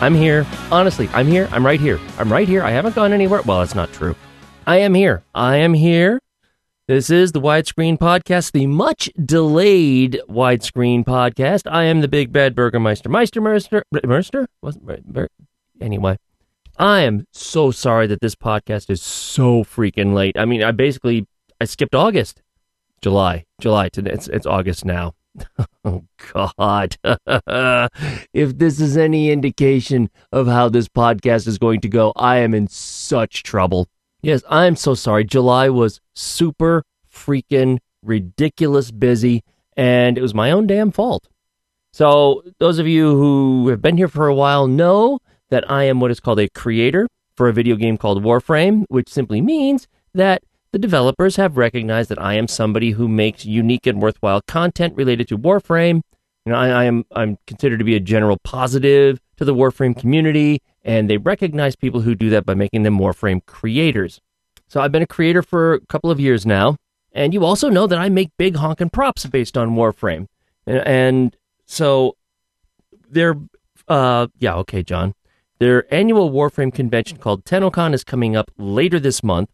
I'm here. Honestly, I'm here. I'm right here. I'm right here. I haven't gone anywhere. Well, that's not true. I am here. I am here. This is the Widescreen Podcast, the much delayed widescreen podcast. I am the big bad Burgermeister. Meister Merster? Merster? Anyway, I am so sorry that this podcast is so freaking late. I mean, I basically I skipped August, July, July. Today it's it's August now. Oh God! if this is any indication of how this podcast is going to go, I am in such trouble. Yes, I'm so sorry. July was super freaking ridiculous busy, and it was my own damn fault. So, those of you who have been here for a while know that I am what is called a creator for a video game called Warframe, which simply means that the developers have recognized that I am somebody who makes unique and worthwhile content related to Warframe. You know, I, I, am I'm considered to be a general positive to the Warframe community, and they recognize people who do that by making them Warframe creators. So I've been a creator for a couple of years now, and you also know that I make big honking props based on Warframe, and, and so they're uh yeah okay John, their annual Warframe convention called TennoCon is coming up later this month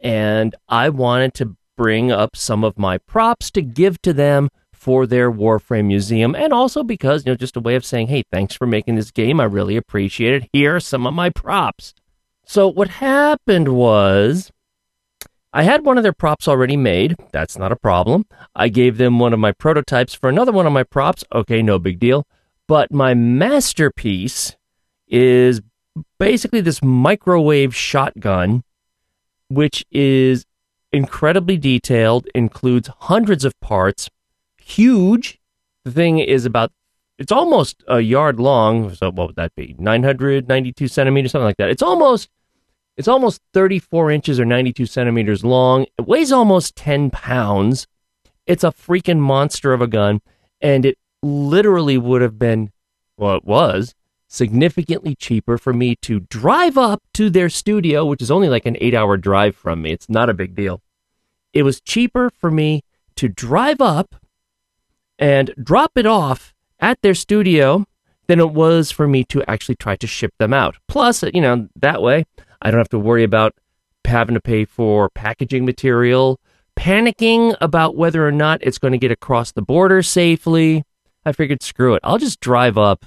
and I wanted to bring up some of my props to give to them for their Warframe museum, and also because, you know, just a way of saying, hey, thanks for making this game. I really appreciate it. Here are some of my props. So, what happened was I had one of their props already made. That's not a problem. I gave them one of my prototypes for another one of my props. Okay, no big deal. But my masterpiece is basically this microwave shotgun which is incredibly detailed, includes hundreds of parts, huge. The thing is about it's almost a yard long. So what would that be? 992 centimeters, something like that. It's almost it's almost 34 inches or 92 centimeters long. It weighs almost 10 pounds. It's a freaking monster of a gun, and it literally would have been, well, it was significantly cheaper for me to drive up to their studio, which is only like an eight hour drive from me. It's not a big deal. It was cheaper for me to drive up and drop it off at their studio than it was for me to actually try to ship them out. Plus, you know, that way I don't have to worry about having to pay for packaging material, panicking about whether or not it's going to get across the border safely. I figured, screw it. I'll just drive up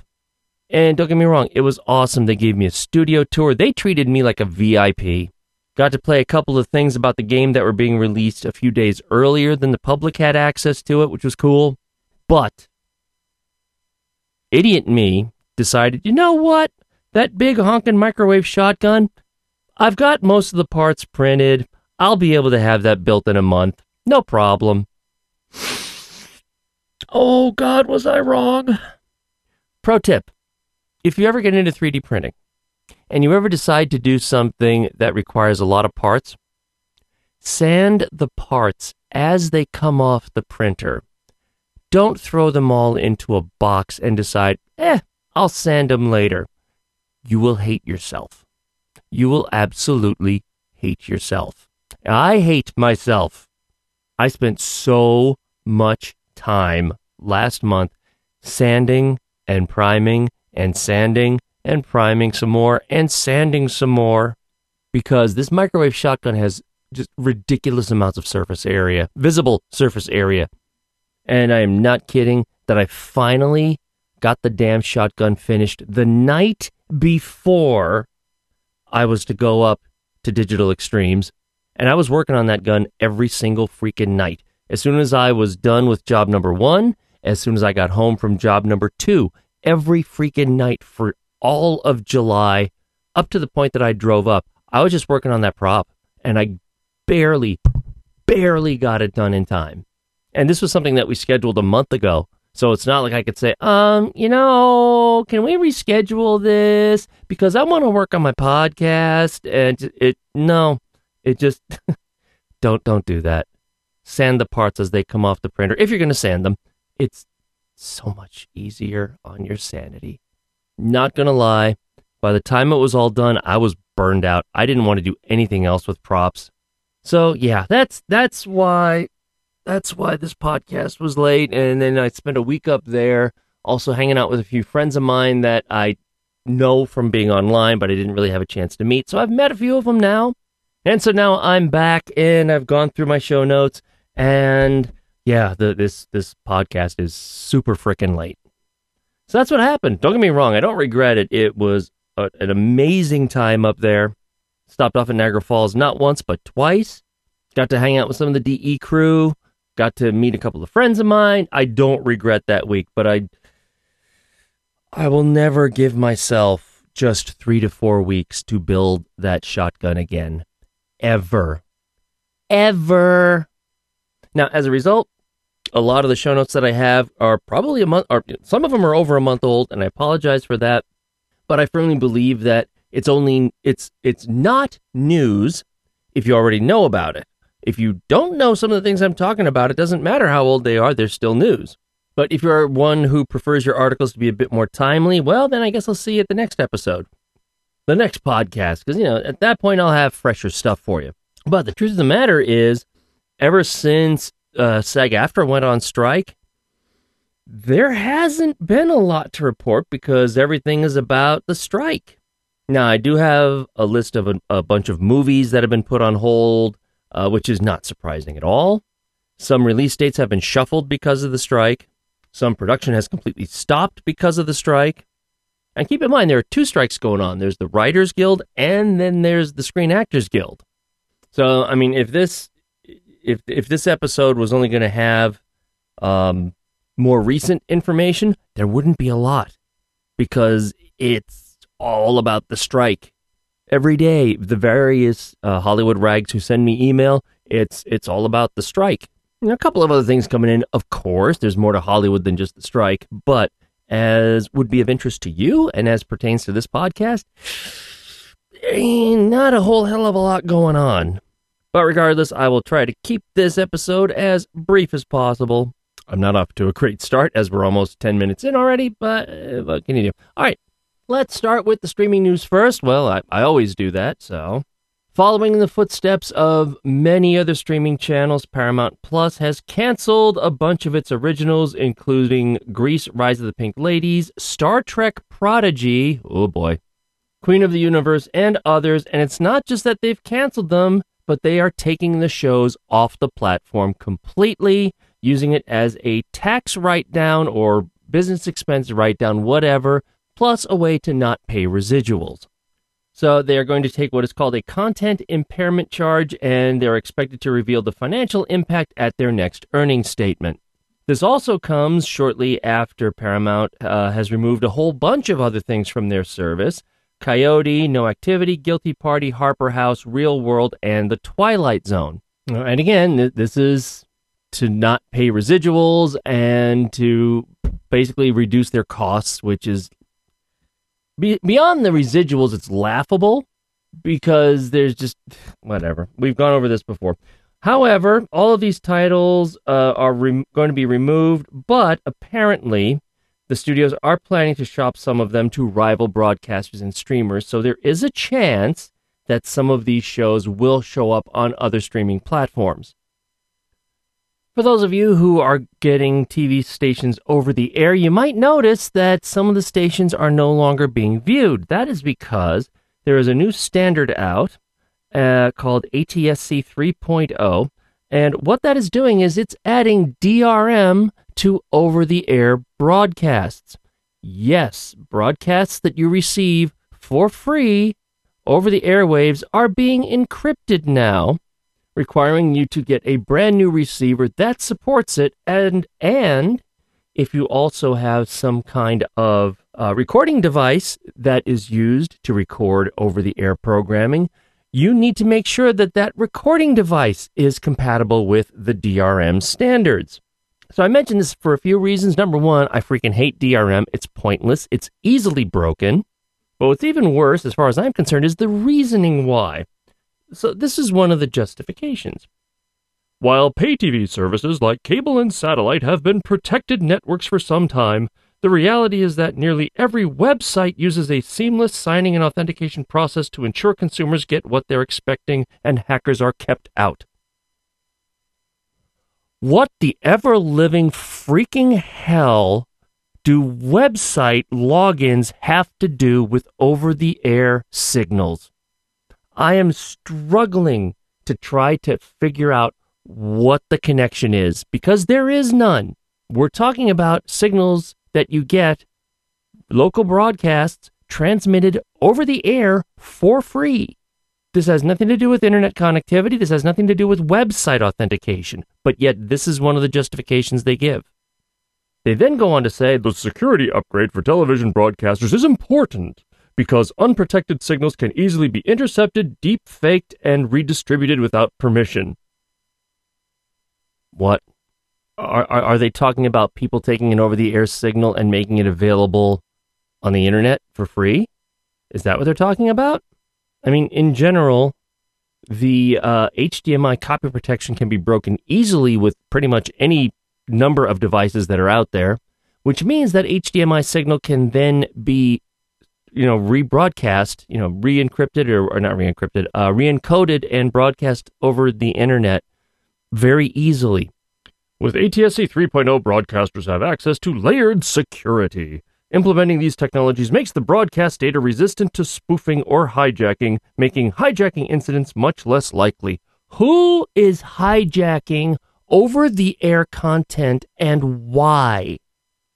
and don't get me wrong, it was awesome. They gave me a studio tour. They treated me like a VIP. Got to play a couple of things about the game that were being released a few days earlier than the public had access to it, which was cool. But idiot me decided, you know what? That big honking microwave shotgun, I've got most of the parts printed. I'll be able to have that built in a month. No problem. Oh, God, was I wrong? Pro tip if you ever get into 3D printing and you ever decide to do something that requires a lot of parts, sand the parts as they come off the printer. Don't throw them all into a box and decide, eh, I'll sand them later. You will hate yourself. You will absolutely hate yourself. I hate myself. I spent so much time last month sanding and priming and sanding and priming some more and sanding some more because this microwave shotgun has just ridiculous amounts of surface area, visible surface area. And I am not kidding that I finally got the damn shotgun finished the night before I was to go up to Digital Extremes. And I was working on that gun every single freaking night. As soon as I was done with job number one, as soon as I got home from job number two, every freaking night for all of July up to the point that I drove up. I was just working on that prop and I barely, barely got it done in time. And this was something that we scheduled a month ago. So it's not like I could say, um, you know, can we reschedule this because I want to work on my podcast and it no, it just don't don't do that. Sand the parts as they come off the printer if you're going to sand them. It's so much easier on your sanity. Not gonna lie, by the time it was all done, I was burned out. I didn't want to do anything else with props. So yeah, that's that's why that's why this podcast was late and then I spent a week up there Also, hanging out with a few friends of mine that I know from being online, but I didn't really have a chance to meet. So I've met a few of them now. And so now I'm back and I've gone through my show notes and yeah, the, this this podcast is super freaking late. So that's what happened. Don't get me wrong, I don't regret it. It was a, an amazing time up there. Stopped off in Niagara Falls not once but twice. Got to hang out with some of the DE crew. Got to meet a couple of friends of mine. I don't regret that week, but I I will never give myself just 3 to 4 weeks to build that shotgun again. Ever. Ever. Now, as a result, a lot of the show notes that I have are probably a month, or some of them are over a month old, and I apologize for that. But I firmly believe that it's only it's it's not news if you already know about it. If you don't know some of the things I'm talking about, it doesn't matter how old they are; they're still news. But if you're one who prefers your articles to be a bit more timely, well, then I guess I'll see you at the next episode, the next podcast, because you know at that point I'll have fresher stuff for you. But the truth of the matter is, ever since uh, SAG AFTRA went on strike, there hasn't been a lot to report because everything is about the strike. Now, I do have a list of a, a bunch of movies that have been put on hold, uh, which is not surprising at all. Some release dates have been shuffled because of the strike. Some production has completely stopped because of the strike. And keep in mind, there are two strikes going on there's the Writers Guild, and then there's the Screen Actors Guild. So, I mean, if this if if this episode was only going to have um, more recent information, there wouldn't be a lot because it's all about the strike. Every day, the various uh, Hollywood rags who send me email, it's it's all about the strike. And a couple of other things coming in. Of course, there's more to Hollywood than just the strike, but as would be of interest to you and as pertains to this podcast, not a whole hell of a lot going on. But regardless, I will try to keep this episode as brief as possible. I'm not off to a great start as we're almost 10 minutes in already, but uh, what can you do? All right, let's start with the streaming news first. Well, I, I always do that, so. Following in the footsteps of many other streaming channels, Paramount Plus has canceled a bunch of its originals, including Grease Rise of the Pink Ladies, Star Trek Prodigy, oh boy, Queen of the Universe, and others. And it's not just that they've canceled them, but they are taking the shows off the platform completely, using it as a tax write down or business expense write down, whatever, plus a way to not pay residuals. So they are going to take what is called a content impairment charge, and they're expected to reveal the financial impact at their next earnings statement. This also comes shortly after Paramount uh, has removed a whole bunch of other things from their service, Coyote, No Activity, Guilty Party, Harper House, Real World, and The Twilight Zone. And again, this is to not pay residuals and to basically reduce their costs, which is beyond the residuals, it's laughable because there's just whatever. We've gone over this before. However, all of these titles uh, are re- going to be removed, but apparently the studios are planning to shop some of them to rival broadcasters and streamers, so there is a chance that some of these shows will show up on other streaming platforms. For those of you who are getting TV stations over the air, you might notice that some of the stations are no longer being viewed. That is because there is a new standard out uh, called ATSC 3.0. And what that is doing is it's adding DRM to over the air broadcasts. Yes, broadcasts that you receive for free over the airwaves are being encrypted now, requiring you to get a brand new receiver that supports it and and if you also have some kind of uh, recording device that is used to record over the air programming, you need to make sure that that recording device is compatible with the DRM standards. So I mentioned this for a few reasons. Number one, I freaking hate DRM. It's pointless. It's easily broken. But what's even worse, as far as I'm concerned, is the reasoning why. So this is one of the justifications. While pay TV services like cable and satellite have been protected networks for some time, the reality is that nearly every website uses a seamless signing and authentication process to ensure consumers get what they're expecting and hackers are kept out. What the ever living freaking hell do website logins have to do with over the air signals? I am struggling to try to figure out what the connection is because there is none. We're talking about signals that you get, local broadcasts transmitted over the air for free. This has nothing to do with internet connectivity. This has nothing to do with website authentication. But yet, this is one of the justifications they give. They then go on to say the security upgrade for television broadcasters is important because unprotected signals can easily be intercepted, deep faked, and redistributed without permission. What? Are, are, are they talking about people taking an over the air signal and making it available on the internet for free? Is that what they're talking about? I mean, in general, the uh, HDMI copy protection can be broken easily with pretty much any number of devices that are out there, which means that HDMI signal can then be, you know, rebroadcast, you know, re-encrypted or, or not re-encrypted, uh, re-encoded and broadcast over the internet very easily. With ATSC 3.0, broadcasters have access to layered security. Implementing these technologies makes the broadcast data resistant to spoofing or hijacking, making hijacking incidents much less likely. Who is hijacking over the air content and why?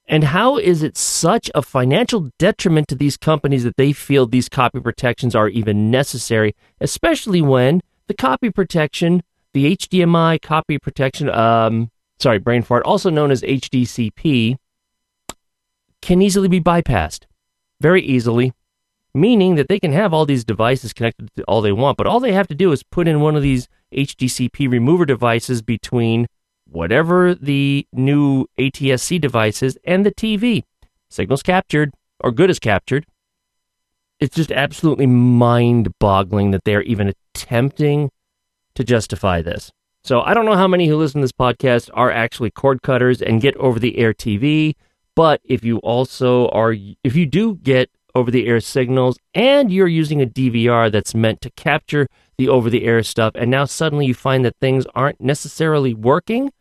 And how is it such a financial detriment to these companies that they feel these copy protections are even necessary, especially when the copy protection, the HDMI copy protection, um, sorry, brain fart, also known as HDCP, can easily be bypassed very easily, meaning that they can have all these devices connected to all they want, but all they have to do is put in one of these HDCP remover devices between whatever the new ATSC device is and the TV. Signals captured, or good as captured. It's just absolutely mind boggling that they're even attempting to justify this. So I don't know how many who listen to this podcast are actually cord cutters and get over the air TV but if you also are, if you do get over the air signals and you're using a DVR that's meant to capture the over the air stuff, and now suddenly you find that things aren't necessarily working,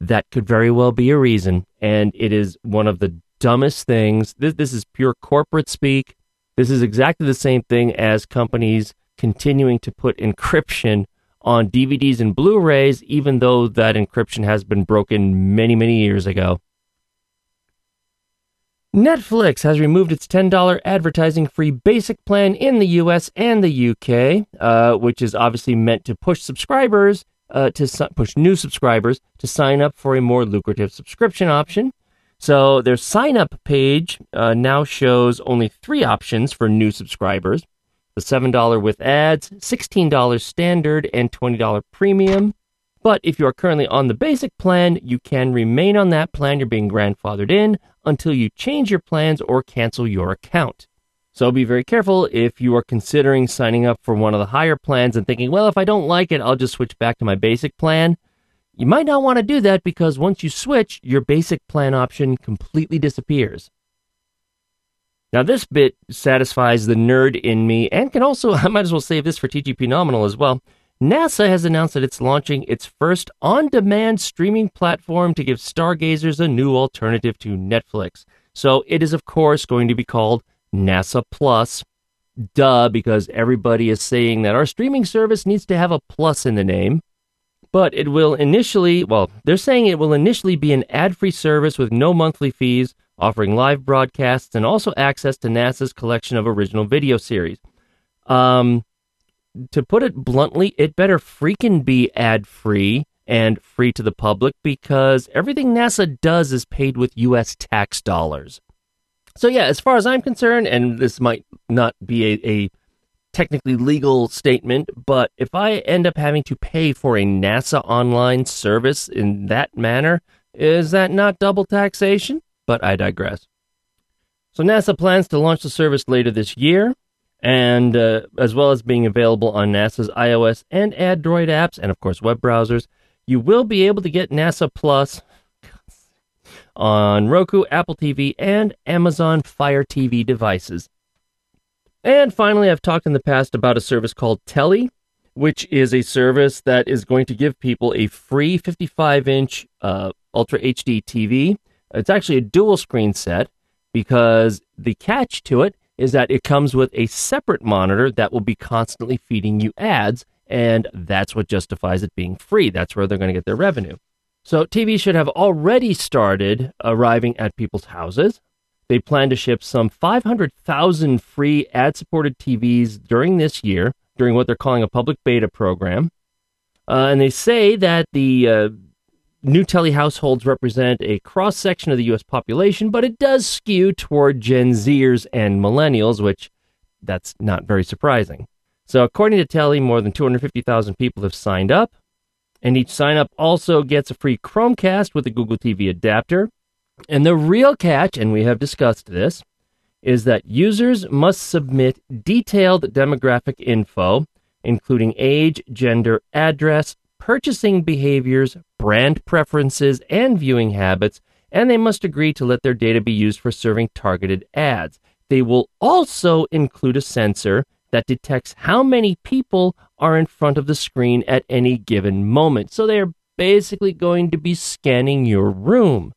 that could very well be a reason. And it is one of the dumbest things. This, this is pure corporate speak. This is exactly the same thing as companies continuing to put encryption on DVDs and Blu rays, even though that encryption has been broken many, many years ago. Netflix has removed its $10 advertising free basic plan in the US and the UK, uh, which is obviously meant to push subscribers uh, to su- push new subscribers to sign up for a more lucrative subscription option. So their sign up page uh, now shows only three options for new subscribers the $7 with ads, $16 standard, and $20 premium. But if you are currently on the basic plan, you can remain on that plan. You're being grandfathered in until you change your plans or cancel your account. So be very careful if you are considering signing up for one of the higher plans and thinking, well, if I don't like it, I'll just switch back to my basic plan. You might not want to do that because once you switch, your basic plan option completely disappears. Now, this bit satisfies the nerd in me and can also, I might as well save this for TGP Nominal as well. NASA has announced that it's launching its first on demand streaming platform to give stargazers a new alternative to Netflix. So it is, of course, going to be called NASA Plus. Duh, because everybody is saying that our streaming service needs to have a plus in the name. But it will initially, well, they're saying it will initially be an ad free service with no monthly fees, offering live broadcasts and also access to NASA's collection of original video series. Um, to put it bluntly, it better freaking be ad free and free to the public because everything NASA does is paid with U.S. tax dollars. So, yeah, as far as I'm concerned, and this might not be a, a technically legal statement, but if I end up having to pay for a NASA online service in that manner, is that not double taxation? But I digress. So, NASA plans to launch the service later this year and uh, as well as being available on NASA's iOS and Android apps, and of course web browsers. You will be able to get NASA Plus on Roku, Apple TV, and Amazon Fire TV devices. And finally, I've talked in the past about a service called Telly, which is a service that is going to give people a free 55 inch uh, Ultra HD TV It's actually a dual screen set because the catch to it is that it comes with a separate monitor that will be constantly feeding you ads, and that's what justifies it being free. That's where they're going to get their revenue. So, TV should have already started arriving at people's houses. They plan to ship some 500,000 free ad supported TVs during this year, during what they're calling a public beta program. Uh, and they say that the uh, new Telly households represent a cross section of the U.S. population, but it does skew toward Gen Zers and millennials, which that's not very surprising. So, according to Telly, more than 250,000 people have signed up, and each sign up also gets a free Chromecast with a Google TV adapter. And the real catch, and we have discussed this, is that users must submit detailed demographic info, including age, gender, address, purchasing behaviors, brand preferences, and viewing habits, and they must agree to let their data be used for serving targeted ads. They will also include a sensor that detects how many people are in front of the screen at any given moment. So they are basically going to be scanning your room.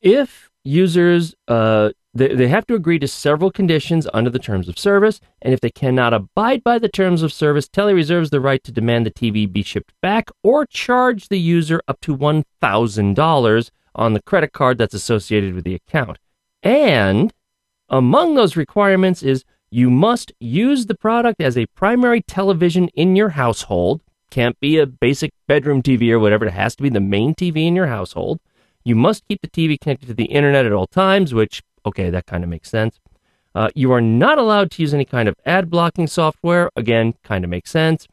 If users uh, they, they have to agree to several conditions under the terms of service, and if they cannot abide by the terms of service, Telly reserves the right to demand the TV be shipped back or charge the user up to $1,000 on the credit card that's associated with the account. And among those requirements is you must use the product as a primary television in your household. Can't be a basic bedroom TV or whatever. It has to be the main TV in your household. You must keep the TV connected to the internet at all times, which Okay, that kind of makes sense. Uh, you are not allowed to use any kind of ad blocking software. Again, kind of makes sense.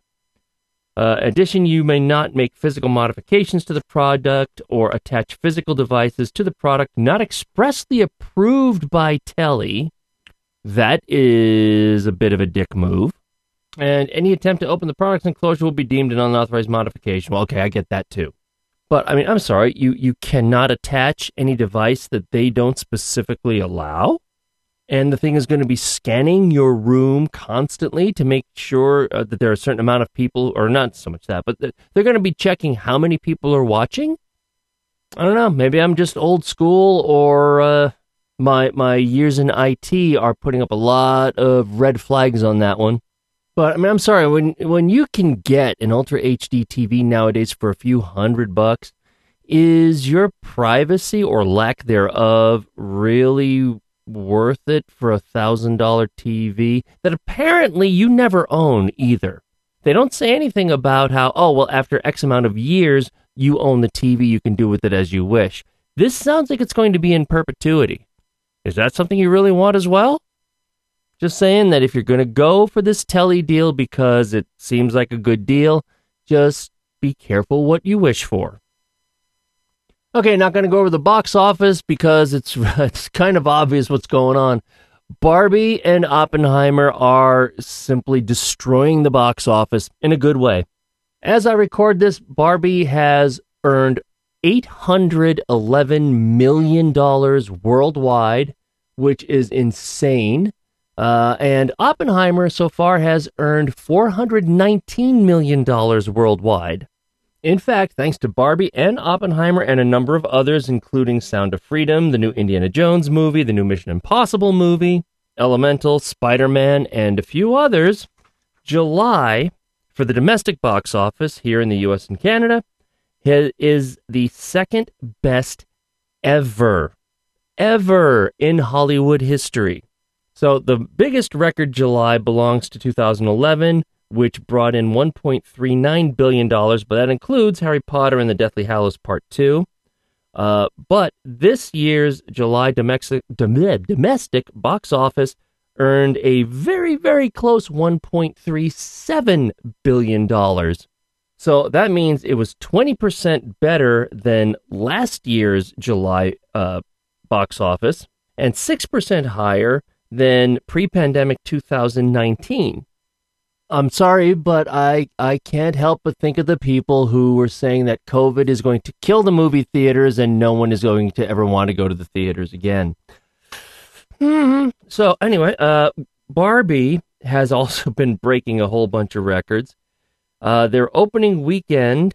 Uh, addition, you may not make physical modifications to the product or attach physical devices to the product not expressly approved by Telly. That is a bit of a dick move. And any attempt to open the product's enclosure will be deemed an unauthorized modification. Well, okay, I get that too. But I mean, I'm sorry, you, you cannot attach any device that they don't specifically allow. And the thing is going to be scanning your room constantly to make sure uh, that there are a certain amount of people, or not so much that, but they're going to be checking how many people are watching. I don't know. Maybe I'm just old school, or uh, my my years in IT are putting up a lot of red flags on that one. But I mean, I'm sorry when when you can get an Ultra HD TV nowadays for a few hundred bucks, is your privacy or lack thereof really worth it for a thousand dollar TV that apparently you never own either? They don't say anything about how oh well after X amount of years you own the TV, you can do with it as you wish. This sounds like it's going to be in perpetuity. Is that something you really want as well? Just saying that if you're going to go for this Telly deal because it seems like a good deal, just be careful what you wish for. Okay, not going to go over the box office because it's it's kind of obvious what's going on. Barbie and Oppenheimer are simply destroying the box office in a good way. As I record this, Barbie has earned $811 million worldwide, which is insane. Uh, and Oppenheimer so far has earned $419 million worldwide. In fact, thanks to Barbie and Oppenheimer and a number of others, including Sound of Freedom, the new Indiana Jones movie, the new Mission Impossible movie, Elemental, Spider Man, and a few others, July, for the domestic box office here in the US and Canada, is the second best ever, ever in Hollywood history. So the biggest record July belongs to 2011, which brought in 1.39 billion dollars, but that includes Harry Potter and the Deathly Hallows Part Two. Uh, but this year's July domestic domestic box office earned a very very close 1.37 billion dollars. So that means it was 20% better than last year's July uh, box office and 6% higher than pre pandemic 2019. I'm sorry, but I, I can't help but think of the people who were saying that COVID is going to kill the movie theaters and no one is going to ever want to go to the theaters again. Mm-hmm. So, anyway, uh, Barbie has also been breaking a whole bunch of records. Uh, their opening weekend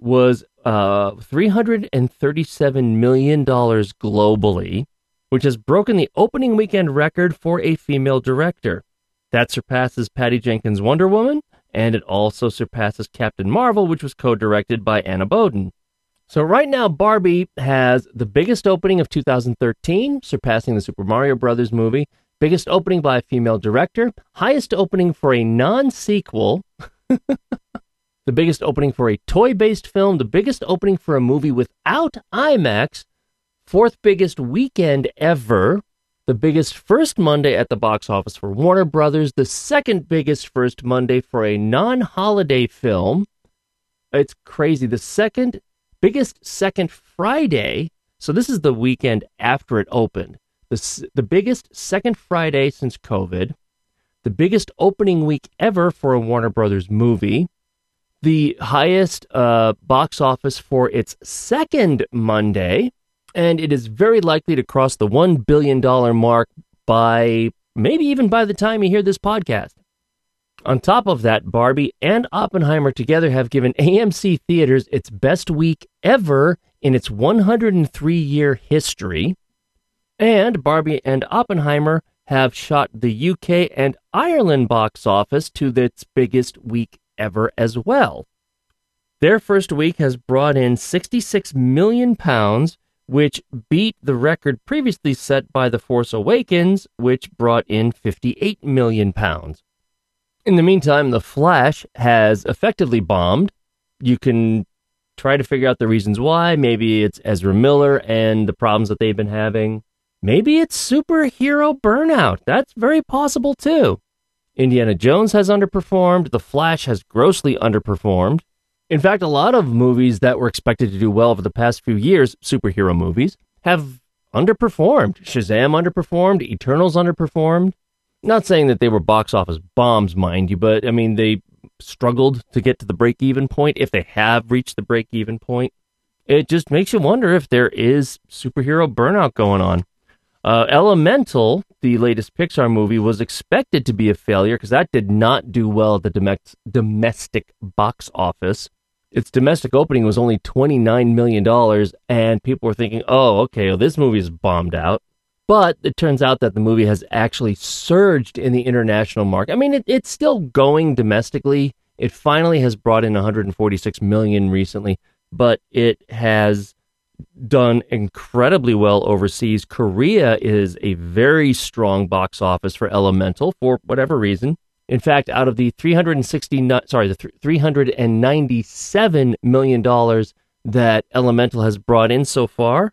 was uh, $337 million globally, which has broken the opening weekend record for a female director. That surpasses Patty Jenkins' Wonder Woman, and it also surpasses Captain Marvel, which was co directed by Anna Boden. So, right now, Barbie has the biggest opening of 2013, surpassing the Super Mario Brothers movie, biggest opening by a female director, highest opening for a non sequel. the biggest opening for a toy based film, the biggest opening for a movie without IMAX, fourth biggest weekend ever, the biggest first Monday at the box office for Warner Brothers, the second biggest first Monday for a non holiday film. It's crazy. The second biggest second Friday. So this is the weekend after it opened. The, the biggest second Friday since COVID. The biggest opening week ever for a Warner Brothers movie the highest uh, box office for its second Monday, and it is very likely to cross the $1 billion mark by maybe even by the time you hear this podcast. On top of that, Barbie and Oppenheimer together have given AMC Theaters its best week ever in its 103 year history. And Barbie and Oppenheimer have shot the UK and Ireland box office to its biggest week ever as well. Their first week has brought in 66 million pounds, which beat the record previously set by The Force Awakens, which brought in 58 million pounds. In the meantime, The Flash has effectively bombed. You can try to figure out the reasons why. Maybe it's Ezra Miller and the problems that they've been having. Maybe it's superhero burnout. That's very possible too. Indiana Jones has underperformed. The Flash has grossly underperformed. In fact, a lot of movies that were expected to do well over the past few years, superhero movies, have underperformed. Shazam underperformed. Eternals underperformed. Not saying that they were box office bombs, mind you, but I mean, they struggled to get to the break even point if they have reached the break even point. It just makes you wonder if there is superhero burnout going on. Uh, Elemental, the latest Pixar movie, was expected to be a failure because that did not do well at the domestic box office. Its domestic opening was only $29 million, and people were thinking, oh, okay, well, this movie is bombed out. But it turns out that the movie has actually surged in the international market. I mean, it, it's still going domestically. It finally has brought in 146 million recently, but it has done incredibly well overseas. Korea is a very strong box office for Elemental for whatever reason. In fact, out of the 360 sorry, the 397 million dollars that Elemental has brought in so far,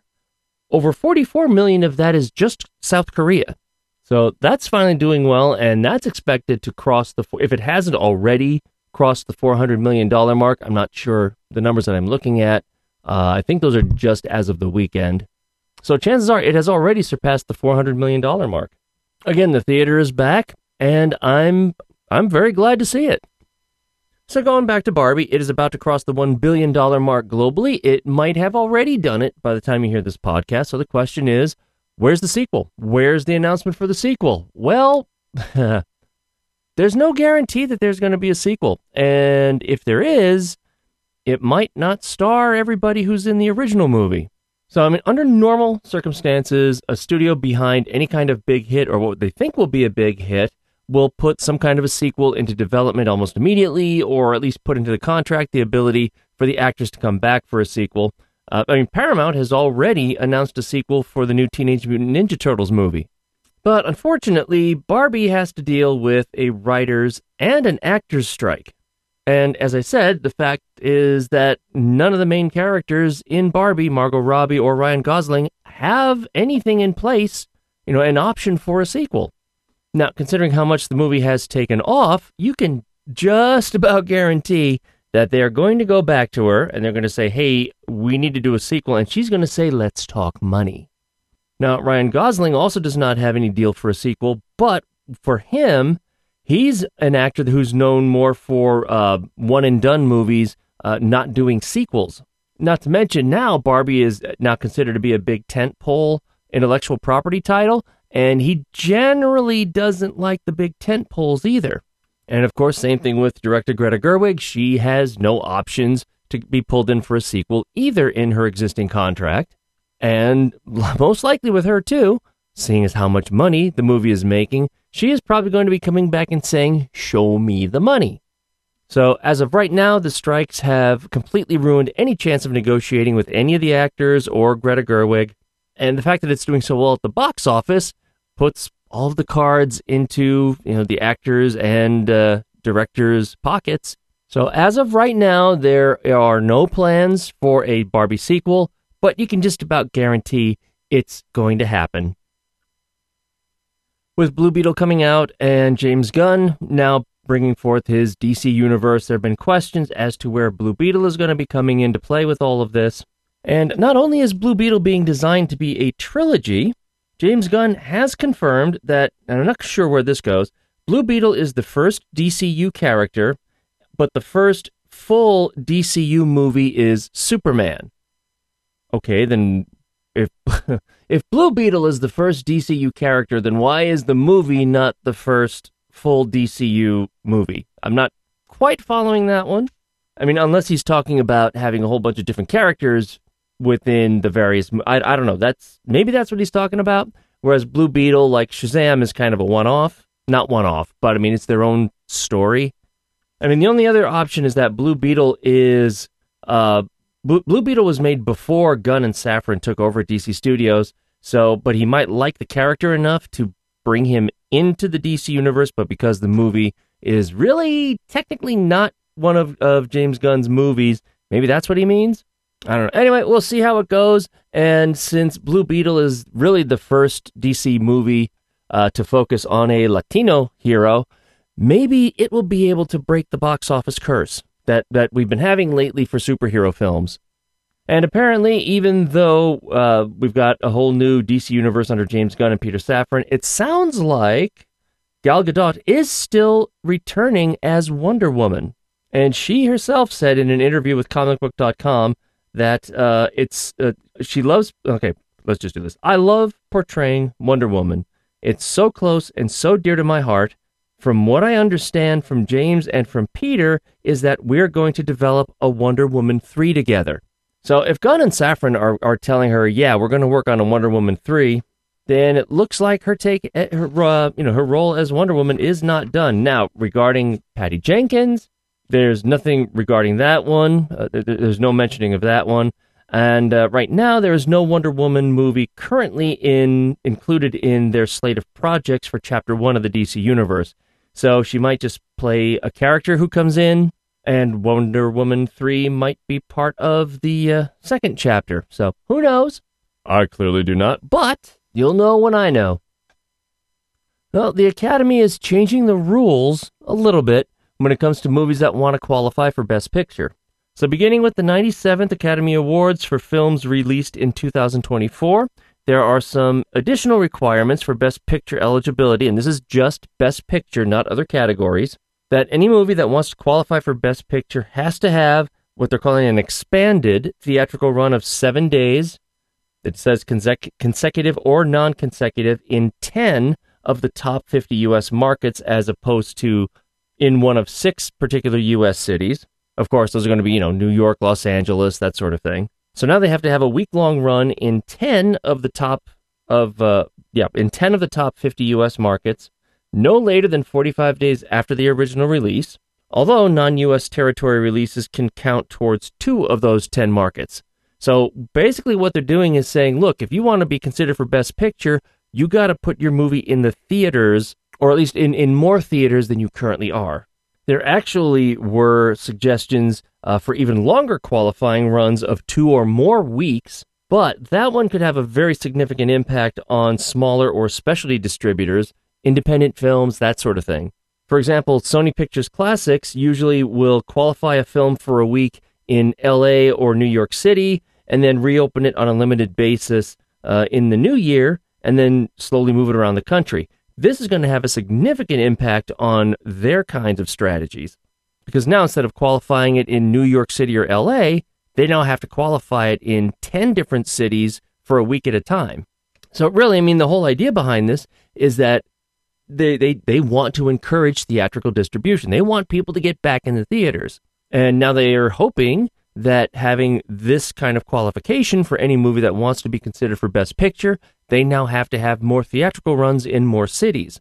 over 44 million of that is just South Korea. So that's finally doing well and that's expected to cross the if it hasn't already crossed the 400 million dollar mark. I'm not sure the numbers that I'm looking at uh, I think those are just as of the weekend. So chances are it has already surpassed the $400 million mark. Again, the theater is back, and I'm I'm very glad to see it. So going back to Barbie, it is about to cross the $1 billion mark globally. It might have already done it by the time you hear this podcast. So the question is, where's the sequel? Where's the announcement for the sequel? Well, there's no guarantee that there's going to be a sequel. And if there is, it might not star everybody who's in the original movie. So, I mean, under normal circumstances, a studio behind any kind of big hit or what they think will be a big hit will put some kind of a sequel into development almost immediately, or at least put into the contract the ability for the actors to come back for a sequel. Uh, I mean, Paramount has already announced a sequel for the new Teenage Mutant Ninja Turtles movie. But unfortunately, Barbie has to deal with a writer's and an actor's strike. And as I said, the fact is that none of the main characters in Barbie, Margot Robbie or Ryan Gosling, have anything in place, you know, an option for a sequel. Now, considering how much the movie has taken off, you can just about guarantee that they are going to go back to her and they're going to say, hey, we need to do a sequel. And she's going to say, let's talk money. Now, Ryan Gosling also does not have any deal for a sequel, but for him, He's an actor who's known more for uh, one and done movies, uh, not doing sequels. Not to mention now Barbie is now considered to be a big tentpole intellectual property title, and he generally doesn't like the big tent poles either. And of course, same thing with director Greta Gerwig. She has no options to be pulled in for a sequel, either in her existing contract, and most likely with her too, seeing as how much money the movie is making, she is probably going to be coming back and saying, Show me the money. So, as of right now, the strikes have completely ruined any chance of negotiating with any of the actors or Greta Gerwig. And the fact that it's doing so well at the box office puts all the cards into you know the actors and uh, directors' pockets. So, as of right now, there are no plans for a Barbie sequel, but you can just about guarantee it's going to happen. With Blue Beetle coming out and James Gunn now bringing forth his DC universe, there have been questions as to where Blue Beetle is going to be coming into play with all of this. And not only is Blue Beetle being designed to be a trilogy, James Gunn has confirmed that, and I'm not sure where this goes, Blue Beetle is the first DCU character, but the first full DCU movie is Superman. Okay, then if if Blue Beetle is the first DCU character, then why is the movie not the first full DCU movie. I'm not quite following that one. I mean, unless he's talking about having a whole bunch of different characters within the various. I, I don't know. That's maybe that's what he's talking about. Whereas Blue Beetle, like Shazam, is kind of a one-off. Not one-off, but I mean, it's their own story. I mean, the only other option is that Blue Beetle is. Uh, Blue, Beetle was made before Gunn and Safran took over at DC Studios. So, but he might like the character enough to bring him into the DC universe, but because the movie is really technically not one of, of James Gunn's movies, maybe that's what he means. I don't know. Anyway, we'll see how it goes. And since Blue Beetle is really the first DC movie uh, to focus on a Latino hero, maybe it will be able to break the box office curse that, that we've been having lately for superhero films. And apparently, even though uh, we've got a whole new DC universe under James Gunn and Peter Safran, it sounds like Gal Gadot is still returning as Wonder Woman. And she herself said in an interview with comicbook.com that uh, it's uh, she loves. Okay, let's just do this. I love portraying Wonder Woman. It's so close and so dear to my heart. From what I understand from James and from Peter, is that we're going to develop a Wonder Woman 3 together. So if Gunn and Safran are, are telling her, yeah, we're going to work on a Wonder Woman 3, then it looks like her take, eh, her, uh, you know, her role as Wonder Woman is not done. Now, regarding Patty Jenkins, there's nothing regarding that one. Uh, there's no mentioning of that one. And uh, right now, there is no Wonder Woman movie currently in included in their slate of projects for Chapter One of the DC Universe. So she might just play a character who comes in, and Wonder Woman 3 might be part of the uh, second chapter. So who knows? I clearly do not, but you'll know when I know. Well, the Academy is changing the rules a little bit when it comes to movies that want to qualify for Best Picture. So, beginning with the 97th Academy Awards for films released in 2024, there are some additional requirements for Best Picture eligibility, and this is just Best Picture, not other categories that any movie that wants to qualify for Best Picture has to have what they're calling an expanded theatrical run of seven days. It says consec- consecutive or non consecutive in 10 of the top 50 U.S. markets, as opposed to in one of six particular U.S. cities. Of course, those are going to be, you know, New York, Los Angeles, that sort of thing. So now they have to have a week long run in 10 of the top of, uh, yeah, in 10 of the top 50 U.S. markets no later than 45 days after the original release, although non US territory releases can count towards two of those 10 markets. So basically, what they're doing is saying, look, if you want to be considered for Best Picture, you got to put your movie in the theaters, or at least in, in more theaters than you currently are. There actually were suggestions uh, for even longer qualifying runs of two or more weeks, but that one could have a very significant impact on smaller or specialty distributors independent films, that sort of thing. For example, Sony Pictures Classics usually will qualify a film for a week in LA or New York City and then reopen it on a limited basis uh, in the new year and then slowly move it around the country. This is going to have a significant impact on their kinds of strategies because now instead of qualifying it in New York City or LA, they now have to qualify it in 10 different cities for a week at a time. So, really, I mean, the whole idea behind this is that they, they, they want to encourage theatrical distribution. They want people to get back in the theaters. And now they are hoping that having this kind of qualification for any movie that wants to be considered for Best Picture, they now have to have more theatrical runs in more cities.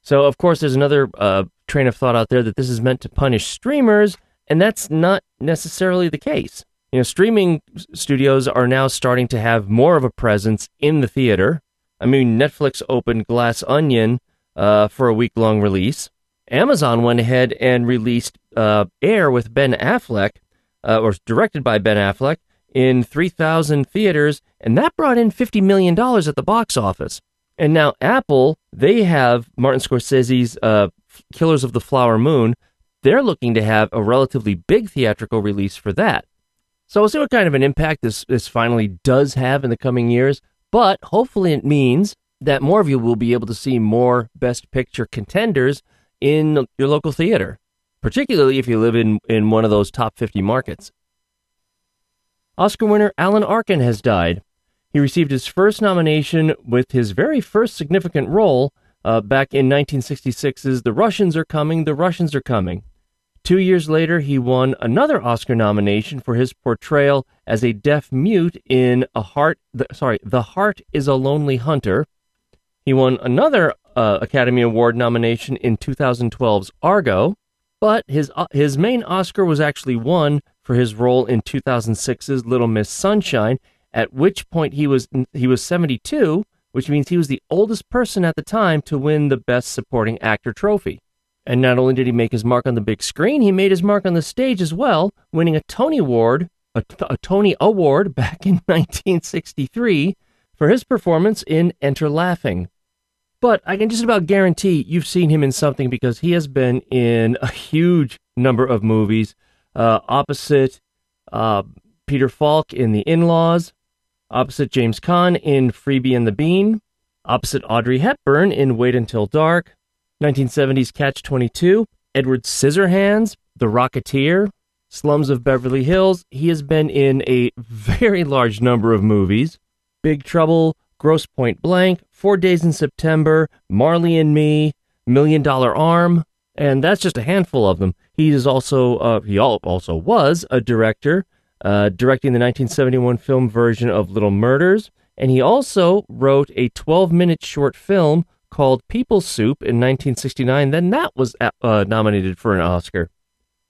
So, of course, there's another uh, train of thought out there that this is meant to punish streamers, and that's not necessarily the case. You know, streaming studios are now starting to have more of a presence in the theater. I mean, Netflix opened Glass Onion uh, for a week long release. Amazon went ahead and released uh, Air with Ben Affleck, uh, or directed by Ben Affleck, in 3,000 theaters, and that brought in $50 million at the box office. And now Apple, they have Martin Scorsese's uh, Killers of the Flower Moon. They're looking to have a relatively big theatrical release for that. So we'll see what kind of an impact this, this finally does have in the coming years. But hopefully it means that more of you will be able to see more Best Picture contenders in your local theater, particularly if you live in, in one of those top 50 markets. Oscar winner Alan Arkin has died. He received his first nomination with his very first significant role uh, back in 1966's The Russians Are Coming, The Russians Are Coming. Two years later, he won another Oscar nomination for his portrayal as a deaf mute in A Heart, the, sorry, The Heart is a Lonely Hunter. He won another uh, Academy Award nomination in 2012's Argo, but his uh, his main Oscar was actually won for his role in 2006's Little Miss Sunshine, at which point he was he was 72, which means he was the oldest person at the time to win the Best Supporting Actor trophy. And not only did he make his mark on the big screen, he made his mark on the stage as well, winning a Tony Award, a, a Tony Award back in 1963 for his performance in Enter Laughing. But I can just about guarantee you've seen him in something because he has been in a huge number of movies, uh, opposite uh, Peter Falk in The In Laws, opposite James Caan in Freebie and the Bean, opposite Audrey Hepburn in Wait Until Dark, 1970s Catch 22, Edward Scissorhands, The Rocketeer, Slums of Beverly Hills. He has been in a very large number of movies Big Trouble, Grosse Pointe Blank, Four Days in September, Marley and Me, Million Dollar Arm, and that's just a handful of them. He is also uh, he also was a director, uh, directing the 1971 film version of Little Murders, and he also wrote a 12-minute short film called People Soup in 1969. Then that was uh, nominated for an Oscar.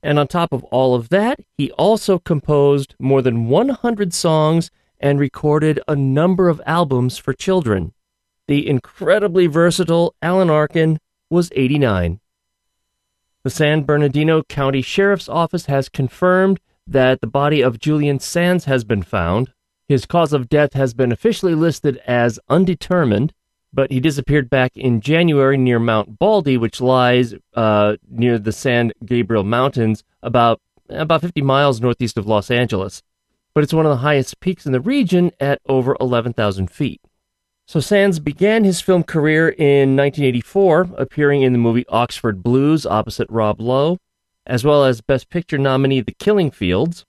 And on top of all of that, he also composed more than 100 songs and recorded a number of albums for children. The incredibly versatile Alan Arkin was 89. The San Bernardino County Sheriff's Office has confirmed that the body of Julian Sands has been found. His cause of death has been officially listed as undetermined, but he disappeared back in January near Mount Baldy, which lies uh, near the San Gabriel Mountains, about about 50 miles northeast of Los Angeles. But it's one of the highest peaks in the region at over 11,000 feet. So Sands began his film career in 1984, appearing in the movie Oxford Blues opposite Rob Lowe, as well as Best Picture nominee The Killing Fields.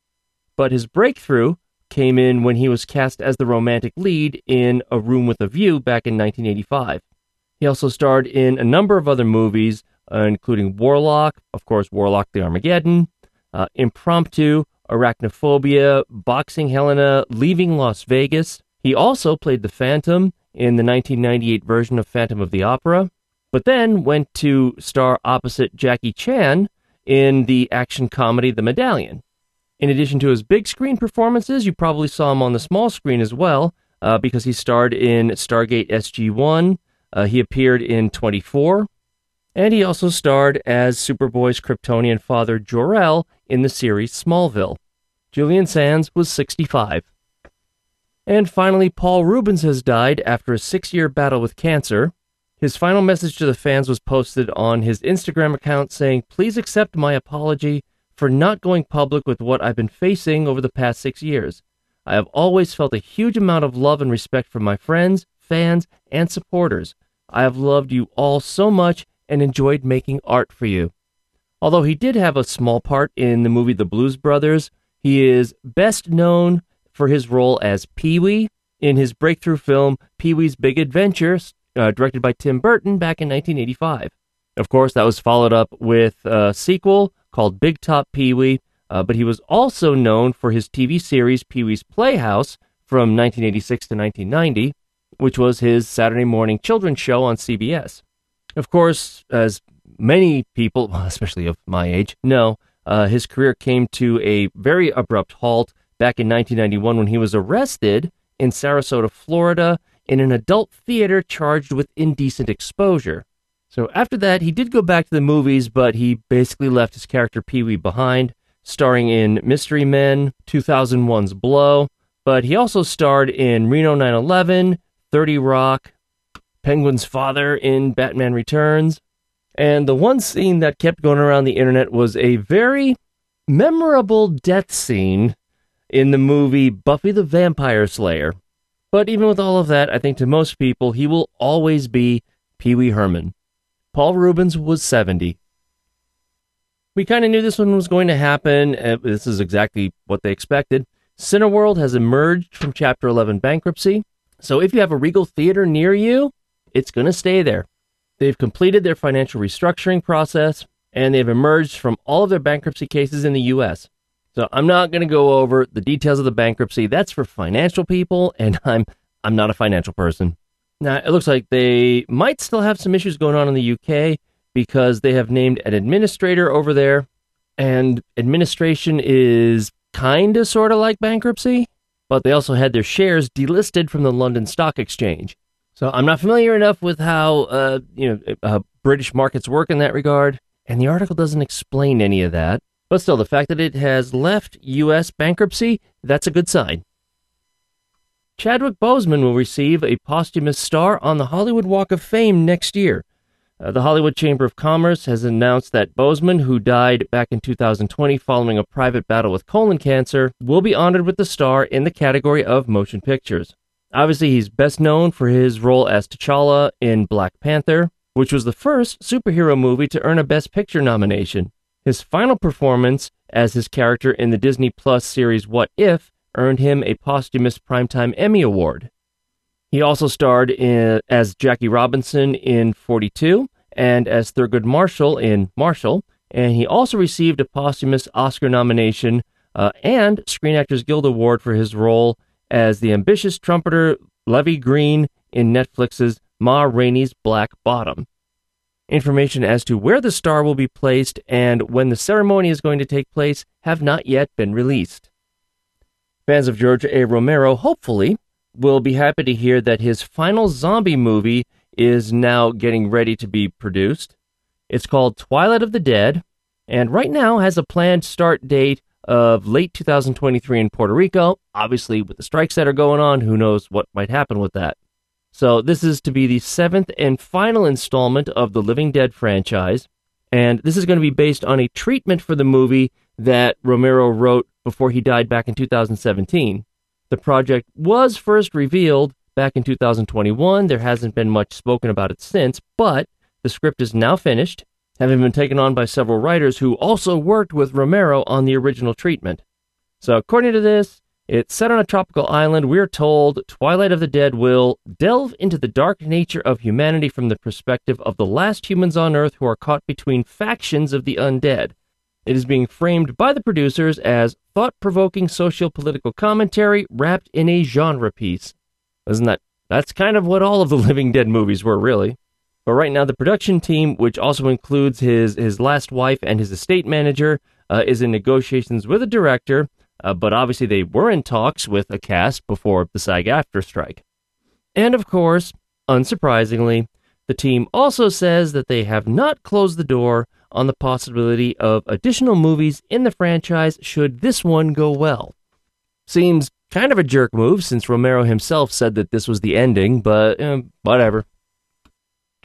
But his breakthrough came in when he was cast as the romantic lead in A Room with a View back in 1985. He also starred in a number of other movies, uh, including Warlock, of course, Warlock the Armageddon, uh, Impromptu, Arachnophobia, Boxing Helena, Leaving Las Vegas. He also played the Phantom in the 1998 version of Phantom of the Opera, but then went to star opposite Jackie Chan in the action comedy The Medallion. In addition to his big screen performances, you probably saw him on the small screen as well, uh, because he starred in Stargate SG 1, uh, he appeared in 24, and he also starred as Superboy's Kryptonian father Jor-El in the series Smallville. Julian Sands was 65. And finally, Paul Reubens has died after a six year battle with cancer. His final message to the fans was posted on his Instagram account saying, Please accept my apology for not going public with what I've been facing over the past six years. I have always felt a huge amount of love and respect from my friends, fans, and supporters. I have loved you all so much and enjoyed making art for you. Although he did have a small part in the movie The Blues Brothers, he is best known for his role as Pee Wee in his breakthrough film Pee Wee's Big Adventure, uh, directed by Tim Burton back in 1985. Of course, that was followed up with a sequel called Big Top Pee Wee, uh, but he was also known for his TV series Pee Wee's Playhouse from 1986 to 1990, which was his Saturday morning children's show on CBS. Of course, as many people, especially of my age, know, uh, his career came to a very abrupt halt back in 1991 when he was arrested in Sarasota, Florida, in an adult theater charged with indecent exposure. So after that, he did go back to the movies, but he basically left his character Pee Wee behind, starring in Mystery Men, 2001's Blow, but he also starred in Reno 911, 30 Rock, Penguin's father in Batman Returns, and the one scene that kept going around the internet was a very memorable death scene in the movie Buffy the Vampire Slayer. But even with all of that, I think to most people, he will always be Pee Wee Herman. Paul Reubens was 70. We kind of knew this one was going to happen. Uh, this is exactly what they expected. Cineworld has emerged from Chapter 11 bankruptcy. So if you have a Regal theater near you, it's going to stay there. They've completed their financial restructuring process and they've emerged from all of their bankruptcy cases in the U.S. So I'm not going to go over the details of the bankruptcy. That's for financial people, and I'm I'm not a financial person. Now it looks like they might still have some issues going on in the UK because they have named an administrator over there, and administration is kind of sort of like bankruptcy, but they also had their shares delisted from the London Stock Exchange. So I'm not familiar enough with how uh, you know uh, British markets work in that regard, and the article doesn't explain any of that. But still, the fact that it has left U.S. bankruptcy, that's a good sign. Chadwick Boseman will receive a posthumous star on the Hollywood Walk of Fame next year. Uh, the Hollywood Chamber of Commerce has announced that Boseman, who died back in 2020 following a private battle with colon cancer, will be honored with the star in the category of motion pictures. Obviously, he's best known for his role as T'Challa in Black Panther, which was the first superhero movie to earn a Best Picture nomination. His final performance as his character in the Disney Plus series What If earned him a posthumous Primetime Emmy Award. He also starred in, as Jackie Robinson in 42 and as Thurgood Marshall in Marshall, and he also received a posthumous Oscar nomination uh, and Screen Actors Guild Award for his role as the ambitious trumpeter Levee Green in Netflix's Ma Rainey's Black Bottom. Information as to where the star will be placed and when the ceremony is going to take place have not yet been released. Fans of George A. Romero, hopefully, will be happy to hear that his final zombie movie is now getting ready to be produced. It's called Twilight of the Dead, and right now has a planned start date of late 2023 in Puerto Rico. Obviously, with the strikes that are going on, who knows what might happen with that. So, this is to be the seventh and final installment of the Living Dead franchise. And this is going to be based on a treatment for the movie that Romero wrote before he died back in 2017. The project was first revealed back in 2021. There hasn't been much spoken about it since, but the script is now finished having been taken on by several writers who also worked with Romero on the original treatment. So, according to this, it's set on a tropical island. We're told Twilight of the Dead will delve into the dark nature of humanity from the perspective of the last humans on Earth who are caught between factions of the undead. It is being framed by the producers as thought provoking socio political commentary wrapped in a genre piece. Isn't that? That's kind of what all of the Living Dead movies were, really. But right now, the production team, which also includes his, his last wife and his estate manager, uh, is in negotiations with a director, uh, but obviously they were in talks with a cast before the SAG-AFTRA strike. And of course, unsurprisingly, the team also says that they have not closed the door on the possibility of additional movies in the franchise should this one go well. Seems kind of a jerk move since Romero himself said that this was the ending, but eh, whatever.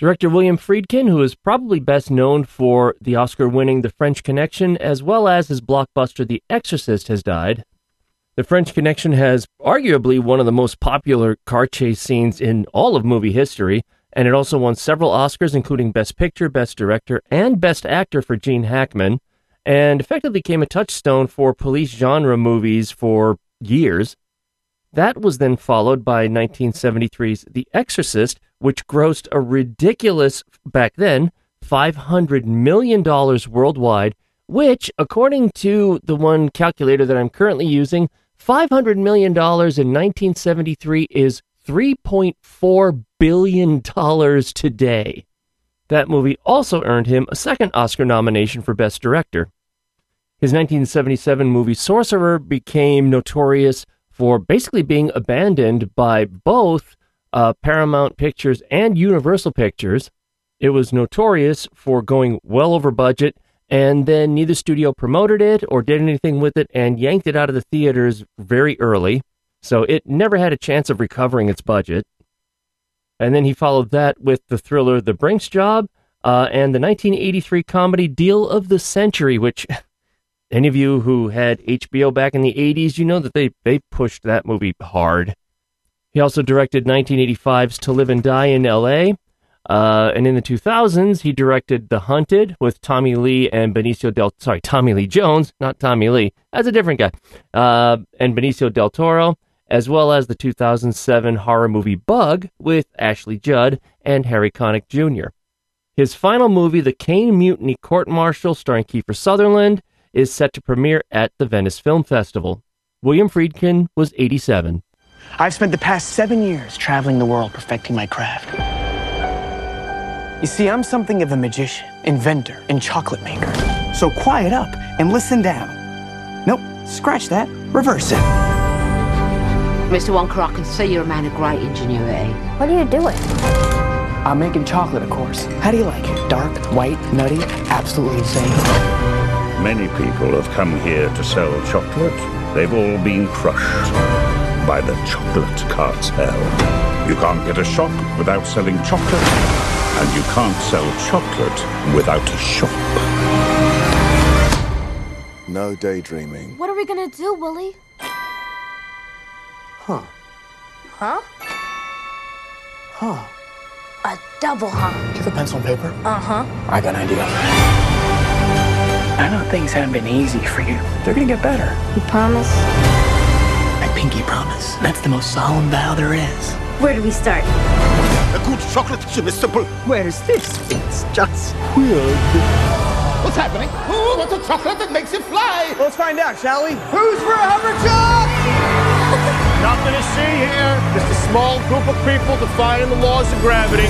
Director William Friedkin, who is probably best known for the Oscar winning The French Connection, as well as his blockbuster The Exorcist, has died. The French Connection has arguably one of the most popular car chase scenes in all of movie history, and it also won several Oscars, including Best Picture, Best Director, and Best Actor for Gene Hackman, and effectively became a touchstone for police genre movies for years. That was then followed by 1973's The Exorcist, which grossed a ridiculous, back then, $500 million worldwide, which, according to the one calculator that I'm currently using, $500 million in 1973 is $3.4 billion today. That movie also earned him a second Oscar nomination for Best Director. His 1977 movie Sorcerer became notorious for basically being abandoned by both uh, Paramount Pictures and Universal Pictures. It was notorious for going well over budget, and then neither studio promoted it or did anything with it and yanked it out of the theaters very early. So it never had a chance of recovering its budget. And then he followed that with the thriller The Brinks Job uh, and the 1983 comedy Deal of the Century, which any of you who had HBO back in the 80s, you know that they, they pushed that movie hard. He also directed 1985's To Live and Die in L.A., uh, and in the 2000s, he directed The Hunted with Tommy Lee and Benicio del sorry Tommy Lee Jones, not Tommy Lee. That's a different guy. Uh, and Benicio del Toro, as well as the 2007 horror movie Bug with Ashley Judd and Harry Connick Jr. His final movie, The Caine Mutiny Court Martial, starring Kiefer Sutherland, is set to premiere at the Venice Film Festival. William Friedkin was 87. I've spent the past seven years traveling the world perfecting my craft. You see, I'm something of a magician, inventor, and chocolate maker. So quiet up and listen down. Nope, scratch that. Reverse it. Mr. Wonka, I can see you're a man of great ingenuity. What are you doing? I'm making chocolate, of course. How do you like it? Dark, white, nutty, absolutely insane. Many people have come here to sell chocolate. They've all been crushed by the chocolate cartel. You can't get a shop without selling chocolate, and you can't sell chocolate without a shop. No daydreaming. What are we gonna do, Willie? Huh. Huh? Huh. A double huh? Do you have a pencil and paper? Uh huh. I got an idea. I know things haven't been easy for you. They're gonna get better. You promise? I pinky promise. That's the most solemn vow there is. Where do we start? A good chocolate chip is simple. Where is this? It's just weird. What's happening? Who wants a chocolate that makes it fly? Let's find out, shall we? Who's for a Hoverchoc? Nothing to see here. Just a small group of people defying the laws of gravity.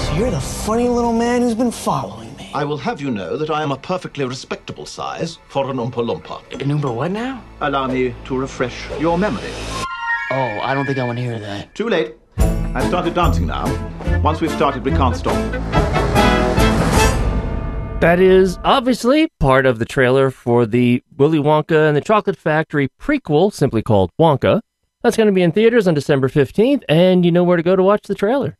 So you're the funny little man who's been following me. I will have you know that I am a perfectly respectable size for an Oompa Loompa. An Uber what now? Allow me to refresh your memory. Oh, I don't think I want to hear that. Too late. I've started dancing now. Once we've started, we can't stop. That is obviously part of the trailer for the Willy Wonka and the Chocolate Factory prequel, simply called Wonka. That's going to be in theaters on December 15th, and you know where to go to watch the trailer.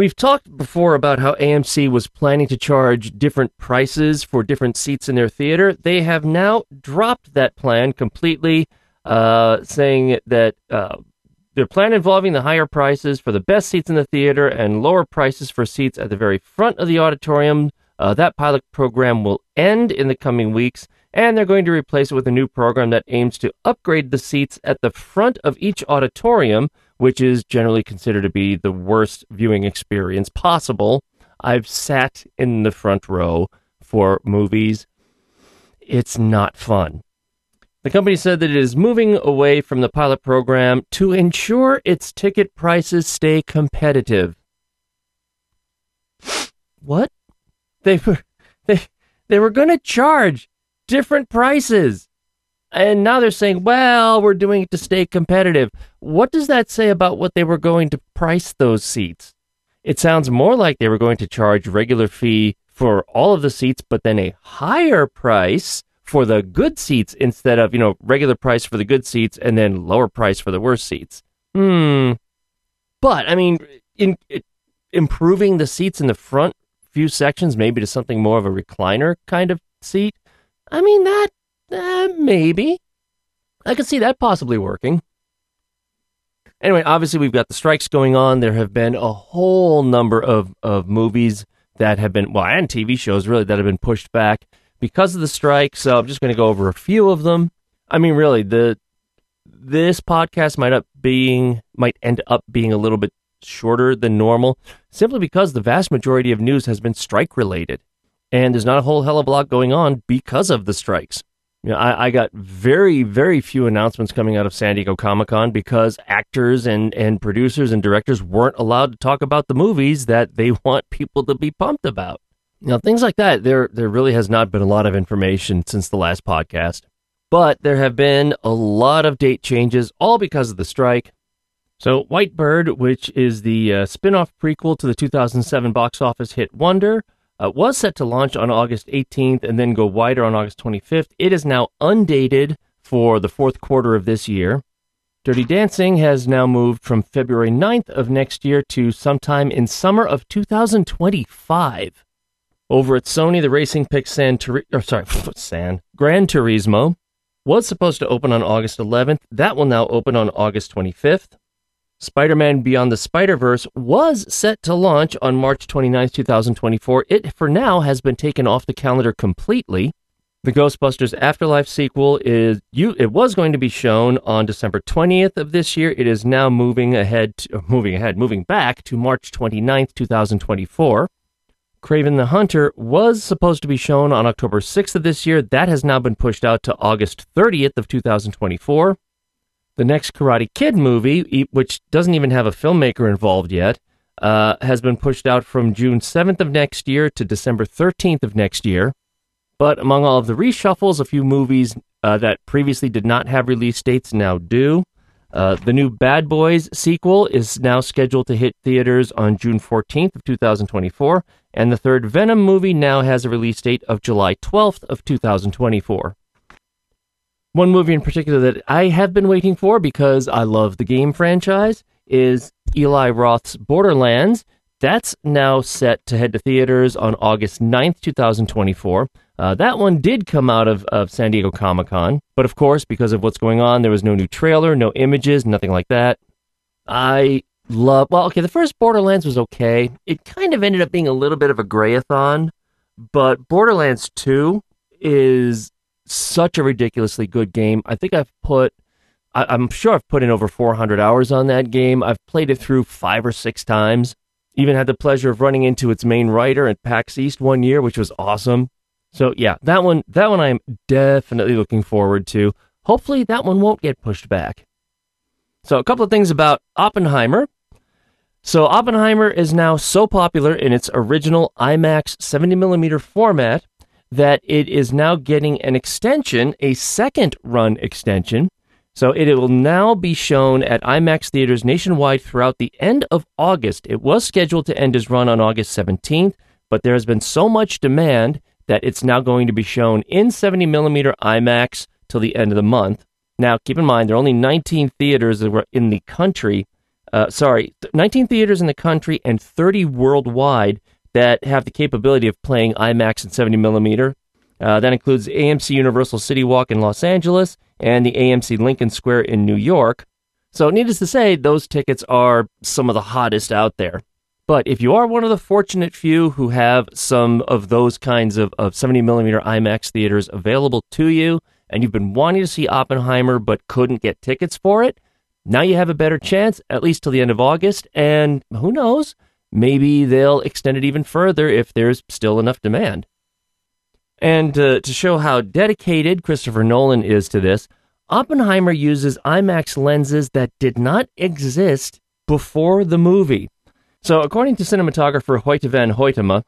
We've talked before about how AMC was planning to charge different prices for different seats in their theater. They have now dropped that plan completely, uh, saying that uh, their plan involving the higher prices for the best seats in the theater and lower prices for seats at the very front of the auditorium. Uh, that pilot program will end in the coming weeks, and they're going to replace it with a new program that aims to upgrade the seats at the front of each auditorium, which is generally considered to be the worst viewing experience possible. I've sat in the front row for movies. It's not fun. The company said that it is moving away from the pilot program to ensure its ticket prices stay competitive. What? They were they they were going to charge different prices. And now they're saying, "Well, we're doing it to stay competitive." What does that say about what they were going to price those seats? It sounds more like they were going to charge regular fee for all of the seats, but then a higher price for the good seats instead of, you know, regular price for the good seats and then lower price for the worse seats. Hmm. But I mean, in, in improving the seats in the front few sections, maybe to something more of a recliner kind of seat. I mean, that uh, maybe I could see that possibly working. Anyway, obviously we've got the strikes going on. There have been a whole number of of movies that have been well, and TV shows really that have been pushed back because of the strike. So I'm just going to go over a few of them. I mean, really, the this podcast might up being might end up being a little bit shorter than normal, simply because the vast majority of news has been strike related. And there's not a whole hell of a lot going on because of the strikes. You know, I, I got very, very few announcements coming out of San Diego Comic Con because actors and, and producers and directors weren't allowed to talk about the movies that they want people to be pumped about. You things like that. There, there really has not been a lot of information since the last podcast, but there have been a lot of date changes, all because of the strike. So, White Bird, which is the uh, spin off prequel to the 2007 box office hit Wonder, uh, was set to launch on August 18th and then go wider on August 25th. It is now undated for the fourth quarter of this year. Dirty Dancing has now moved from February 9th of next year to sometime in summer of 2025. Over at Sony, the racing pick San, Turi- or sorry, San Gran Turismo was supposed to open on August 11th. That will now open on August 25th. Spider Man Beyond the Spider Verse was set to launch on March 29, 2024. It, for now, has been taken off the calendar completely. The Ghostbusters Afterlife sequel is you. It was going to be shown on December 20th of this year. It is now moving ahead, uh, moving ahead, moving back to March 29th, 2024. Kraven the Hunter was supposed to be shown on October 6th of this year. That has now been pushed out to August 30th of 2024. The next Karate Kid movie, which doesn't even have a filmmaker involved yet, uh, has been pushed out from June 7th of next year to December 13th of next year. But among all of the reshuffles, a few movies uh, that previously did not have release dates now do. Uh, the new Bad Boys sequel is now scheduled to hit theaters on June 14th of 2024, and the third Venom movie now has a release date of July 12th of 2024. One movie in particular that I have been waiting for because I love the game franchise is Eli Roth's Borderlands. That's now set to head to theaters on August 9th, 2024. Uh, that one did come out of, of San Diego Comic Con, but of course, because of what's going on, there was no new trailer, no images, nothing like that. I love, well, okay, the first Borderlands was okay. It kind of ended up being a little bit of a grayathon, but Borderlands 2 is such a ridiculously good game. I think I've put, I, am sure I've put in over 400 hours on that game. I've played it through five or six times. Even had the pleasure of running into its main writer at PAX East one year, which was awesome. So yeah, that one, that one I'm definitely looking forward to. Hopefully that one won't get pushed back. So a couple of things about Oppenheimer. So Oppenheimer is now so popular in its original IMAX 70mm format that it is now getting an extension, a second run extension. So it will now be shown at IMAX theaters nationwide throughout the end of August. It was scheduled to end its run on August 17th, but there has been so much demand that it's now going to be shown in 70 millimeter IMAX till the end of the month. Now, keep in mind, there are only 19 theaters in the country. Uh, sorry, 19 theaters in the country and 30 worldwide that have the capability of playing IMAX and 70 millimeter. Uh, that includes AMC Universal City Walk in Los Angeles and the AMC Lincoln Square in New York. So, needless to say, those tickets are some of the hottest out there. But if you are one of the fortunate few who have some of those kinds of, of 70 millimeter IMAX theaters available to you, and you've been wanting to see Oppenheimer but couldn't get tickets for it, now you have a better chance, at least till the end of August. And who knows? Maybe they'll extend it even further if there's still enough demand. And uh, to show how dedicated Christopher Nolan is to this, Oppenheimer uses IMAX lenses that did not exist before the movie. So, according to cinematographer Hoyte van Hoytema,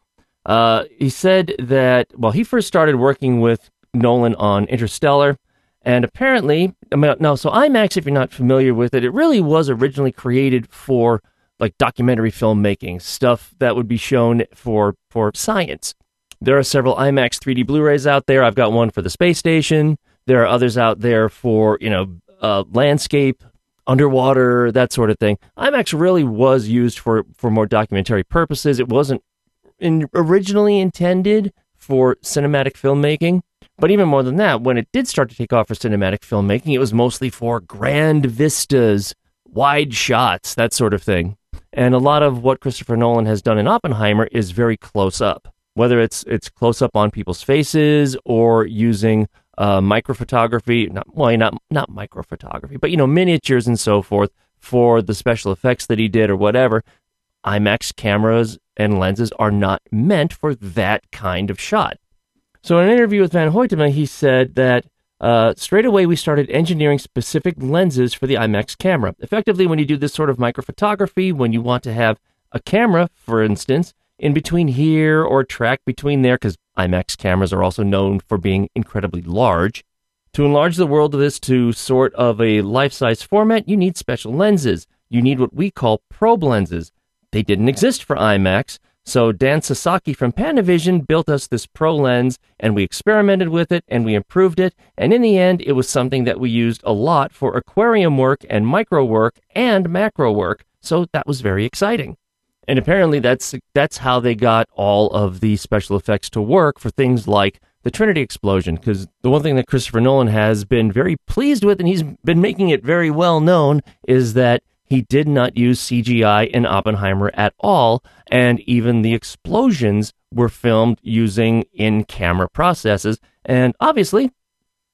uh, he said that, well, he first started working with Nolan on Interstellar, and apparently, I mean, no, so IMAX, if you're not familiar with it, it really was originally created for like documentary filmmaking, stuff that would be shown for for science. There are several IMAX 3D Blu-rays out there. I've got one for the space station. There are others out there for you know uh, landscape, underwater, that sort of thing. IMAX really was used for for more documentary purposes. It wasn't in, originally intended for cinematic filmmaking. But even more than that, when it did start to take off for cinematic filmmaking, it was mostly for grand vistas, wide shots, that sort of thing. And a lot of what Christopher Nolan has done in Oppenheimer is very close up, whether it's it's close up on people's faces or using uh, microphotography, not well, not not microphotography, but you know miniatures and so forth for the special effects that he did or whatever. IMAX cameras and lenses are not meant for that kind of shot. So, in an interview with Van Hoytema, he said that uh, straight away we started engineering specific lenses for the IMAX camera. Effectively, when you do this sort of microphotography, when you want to have a camera, for instance, in between here or track between there, because IMAX cameras are also known for being incredibly large. To enlarge the world of this to sort of a life size format, you need special lenses. You need what we call probe lenses. They didn't exist for IMAX, so Dan Sasaki from Panavision built us this probe lens, and we experimented with it and we improved it. And in the end, it was something that we used a lot for aquarium work and micro work and macro work. So that was very exciting. And apparently, that's that's how they got all of the special effects to work for things like the Trinity explosion. Because the one thing that Christopher Nolan has been very pleased with, and he's been making it very well known, is that he did not use CGI in Oppenheimer at all, and even the explosions were filmed using in-camera processes. And obviously,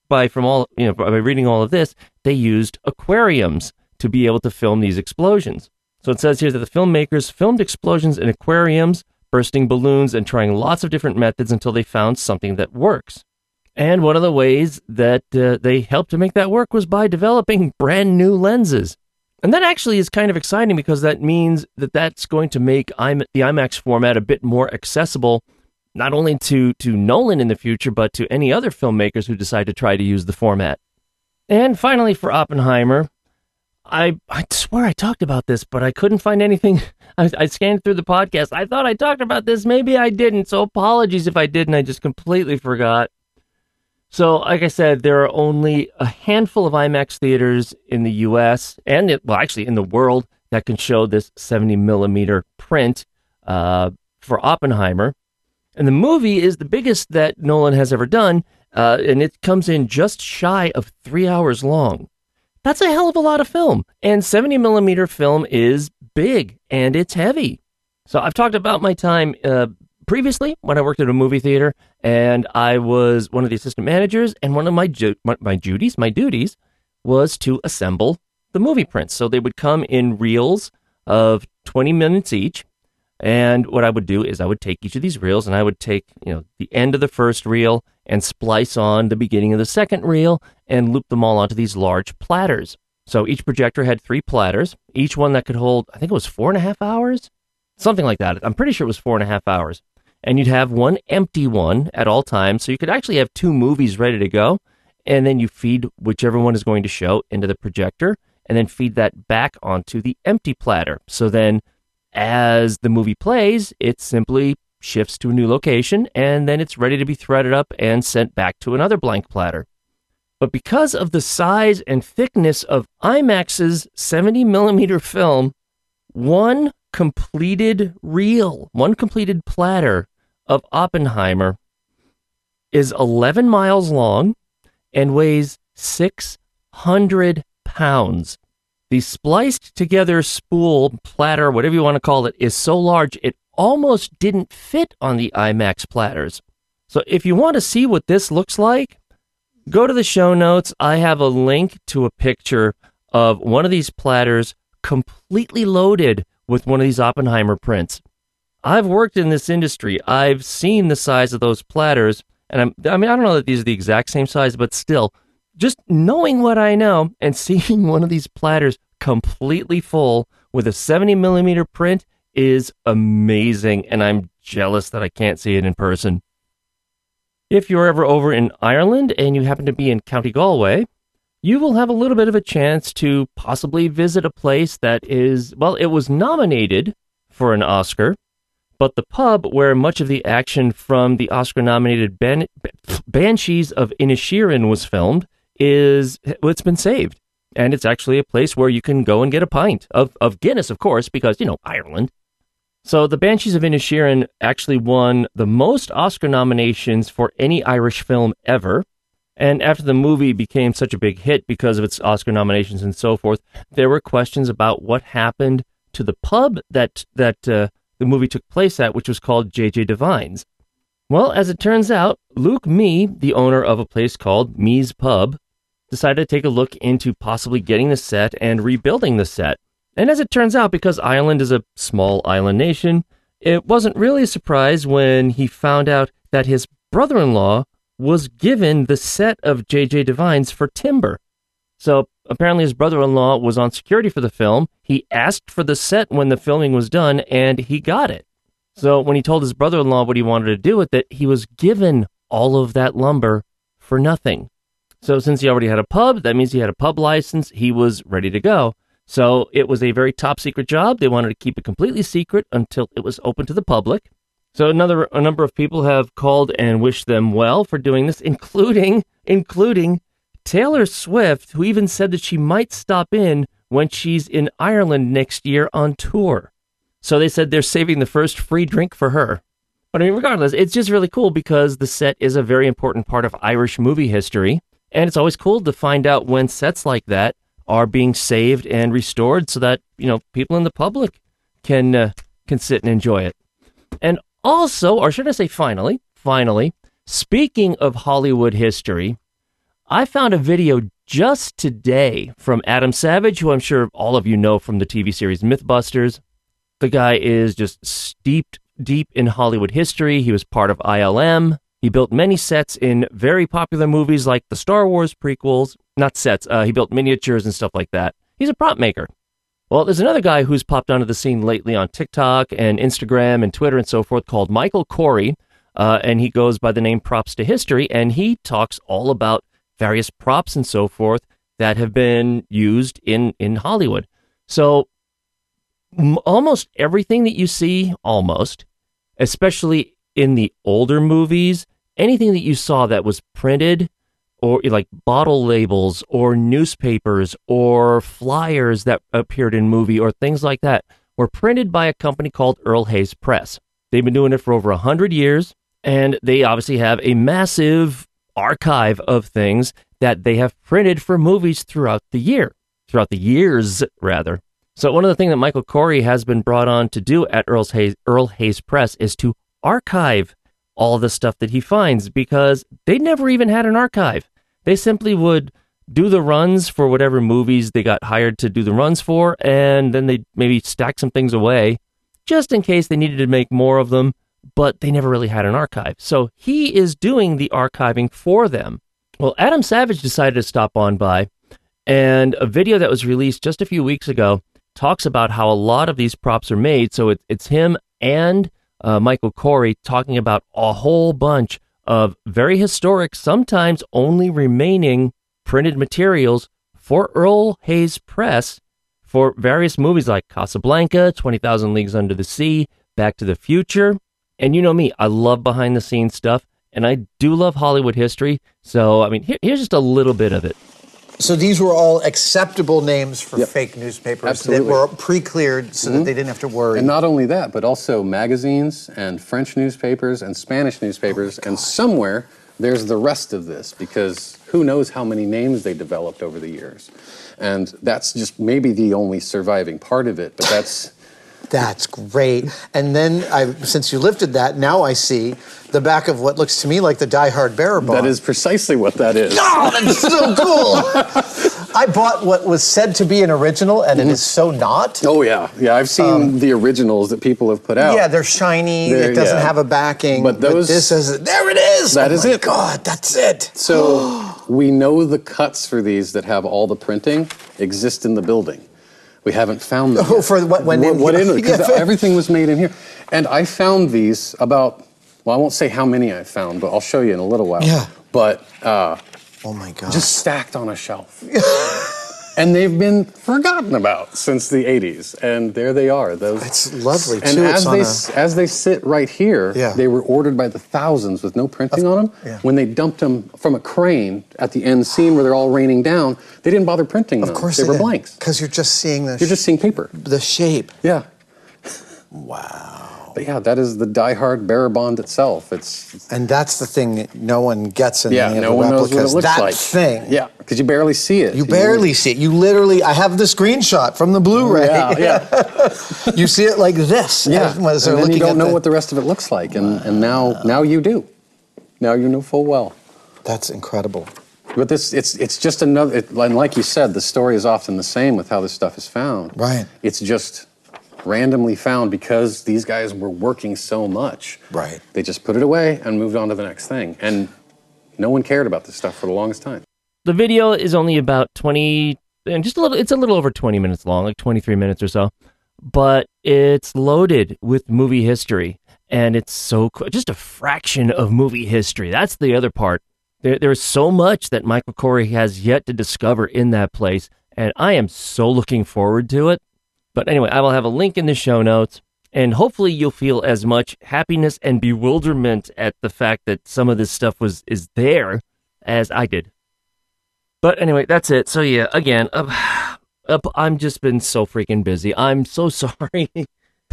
by from all you know, by reading all of this, they used aquariums to be able to film these explosions. So it says here that the filmmakers filmed explosions in aquariums, bursting balloons, and trying lots of different methods until they found something that works. And one of the ways that uh, they helped to make that work was by developing brand new lenses. And that actually is kind of exciting because that means that that's going to make the IMAX format a bit more accessible, not only to, to Nolan in the future, but to any other filmmakers who decide to try to use the format. And finally, for Oppenheimer, I, I swear I talked about this, but I couldn't find anything. I, I scanned through the podcast. I thought I talked about this. Maybe I didn't. So apologies if I didn't. I just completely forgot. So, like I said, there are only a handful of IMAX theaters in the U.S. and, it, well, actually in the world that can show this 70 millimeter print uh, for Oppenheimer. And the movie is the biggest that Nolan has ever done, uh, and it comes in just shy of three hours long. That's a hell of a lot of film. And 70 millimeter film is big and it's heavy. So I've talked about my time uh, previously when I worked at a movie theater, and I was one of the assistant managers, and one of my ju- my, my duties, my duties, was to assemble the movie prints. So they would come in reels of 20 minutes each. And what I would do is I would take each of these reels and I would take, you know, the end of the first reel and splice on the beginning of the second reel and loop them all onto these large platters. So each projector had three platters, each one that could hold, I think it was four and a half hours, something like that. I'm pretty sure it was four and a half hours and you'd have one empty one at all times. So you could actually have two movies ready to go. And then you feed whichever one is going to show into the projector and then feed that back onto the empty platter. So then as the movie plays, it simply shifts to a new location and then it's ready to be threaded up and sent back to another blank platter. But because of the size and thickness of IMAX's 70 millimeter film, one completed reel, one completed platter of Oppenheimer is 11 miles long and weighs 600 pounds. The spliced together spool, platter, whatever you want to call it, is so large it almost didn't fit on the IMAX platters. So if you want to see what this looks like, go to the show notes. I have a link to a picture of one of these platters completely loaded with one of these Oppenheimer prints. I've worked in this industry. I've seen the size of those platters, and I'm, I mean, I don't know that these are the exact same size, but still, just knowing what I know and seeing one of these platters completely full with a 70 millimeter print is amazing, and I'm jealous that I can't see it in person. If you're ever over in Ireland and you happen to be in County Galway, you will have a little bit of a chance to possibly visit a place that is, well, it was nominated for an Oscar, but the pub where much of the action from the Oscar nominated Ban- Banshees of Inisherin was filmed is, well, it's been saved. And it's actually a place where you can go and get a pint of, of Guinness, of course, because, you know, Ireland. So the Banshees of Inisherin actually won the most Oscar nominations for any Irish film ever and after the movie became such a big hit because of its Oscar nominations and so forth, there were questions about what happened to the pub that that uh, the movie took place at, which was called JJ Devine's. Well, as it turns out, Luke Mee, the owner of a place called Mee's Pub, decided to take a look into possibly getting the set and rebuilding the set. And as it turns out, because Ireland is a small island nation, it wasn't really a surprise when he found out that his brother in law was given the set of J.J. Devine's for timber. So apparently, his brother in law was on security for the film. He asked for the set when the filming was done, and he got it. So when he told his brother in law what he wanted to do with it, he was given all of that lumber for nothing. So since he already had a pub, that means he had a pub license, he was ready to go. So it was a very top secret job. They wanted to keep it completely secret until it was open to the public. So another a number of people have called and wished them well for doing this, including including Taylor Swift, who even said that she might stop in when she's in Ireland next year on tour. So they said they're saving the first free drink for her. But I mean, regardless, it's just really cool because the set is a very important part of Irish movie history. And it's always cool to find out when sets like that are being saved and restored so that, you know, people in the public can uh, can sit and enjoy it. And also, or should I say finally, finally, speaking of Hollywood history, I found a video just today from Adam Savage, who I'm sure all of you know from the TV series Mythbusters. The guy is just steeped deep in Hollywood history. He was part of ILM. He built many sets in very popular movies like the Star Wars prequels. Not sets, uh, he built miniatures and stuff like that. He's a prop maker. Well, there's another guy who's popped onto the scene lately on TikTok and Instagram and Twitter and so forth called Michael Corey. Uh, and he goes by the name Props to History. And he talks all about various props and so forth that have been used in, in Hollywood. So m- almost everything that you see, almost, especially in the older movies, anything that you saw that was printed or like bottle labels or newspapers or flyers that appeared in movie or things like that were printed by a company called Earl Hays Press. They've been doing it for over 100 years and they obviously have a massive archive of things that they have printed for movies throughout the year, throughout the years rather. So one of the things that Michael Corey has been brought on to do at Earl's Hays, Earl Hays Press is to archive all the stuff that he finds because they never even had an archive. They simply would do the runs for whatever movies they got hired to do the runs for, and then they maybe stack some things away just in case they needed to make more of them, but they never really had an archive. So he is doing the archiving for them. Well, Adam Savage decided to stop on by, and a video that was released just a few weeks ago talks about how a lot of these props are made. So it, it's him and uh, Michael Corey talking about a whole bunch of very historic, sometimes only remaining printed materials for Earl Hays Press for various movies like Casablanca, 20,000 Leagues Under the Sea, Back to the Future. And you know me, I love behind the scenes stuff, and I do love Hollywood history. So, I mean, here, here's just a little bit of it. So these were all acceptable names for Yep. fake newspapers Absolutely. that were pre-cleared so that Mhm. they didn't have to worry. And not only that, but also magazines and French newspapers and Spanish newspapers. and somewhere there's the rest of this because who knows how many names they developed over the years. And that's just maybe the only surviving part of it, but that's. That's great. And then, I, since you lifted that, now I see the back of what looks to me like the Die Hard bearer bond. That is precisely what that is. Oh, that's so cool. I bought what was said to be an original, and it mm-hmm. is so not. Oh yeah, yeah. I've seen um, the originals that people have put out. Yeah, they're shiny. They're- it doesn't yeah. have a backing. But those- this is there. It is. That oh is it. God, that's it. So we know the cuts for these that have all the printing exist in the building. We haven't found them. Oh, yet. for what went what, in what in because Yeah. everything was made in here. And I found these about. Well, I won't say how many I found, but I'll show you in a little while. Yeah. But uh, oh my god, just stacked on a shelf. and they've been forgotten about since the 80s. And there they are. Those It's lovely, and too. as they a- as they sit right here, Yeah. they were ordered by the thousands with no printing on them. yeah. When they dumped them from a crane at the end scene where they're all raining down, they didn't bother printing them. Of course they, they were did. blanks. Because you're just seeing the. You're just seeing paper. the shape. Yeah. Wow. But yeah, that is the Die Hard bearer bond itself. It's And that's the thing that no one gets in yeah, any of the one knows what it replicas. that like. thing. Yeah, because you barely see it. You barely see it. You literally, I have the screenshot from the Blu-ray. Yeah, yeah. you see it like this. Yeah, as- and then you don't know the- what the rest of it looks like, and, and now now you do. Now you know full well. That's incredible. But this, it's it's just another. It, and like you said, the story is often the same with how this stuff is found. Right. It's just randomly found because these guys were working so much. Right. They just put it away and moved on to the next thing, and no one cared about this stuff for the longest time. The video is only about 20 and just a little it's a little over 20 minutes long, like 23 minutes or so. But it's loaded with movie history and it's so co- just a fraction of movie history. That's the other part. There, there's so much that Michael Corey has yet to discover in that place, and I am so looking forward to it. But anyway, I will have a link in the show notes, and hopefully you'll feel as much happiness and bewilderment at the fact that some of this stuff was is there as I did. But anyway, that's it. So yeah, again, uh, uh, I'm just been so freaking busy. I'm so sorry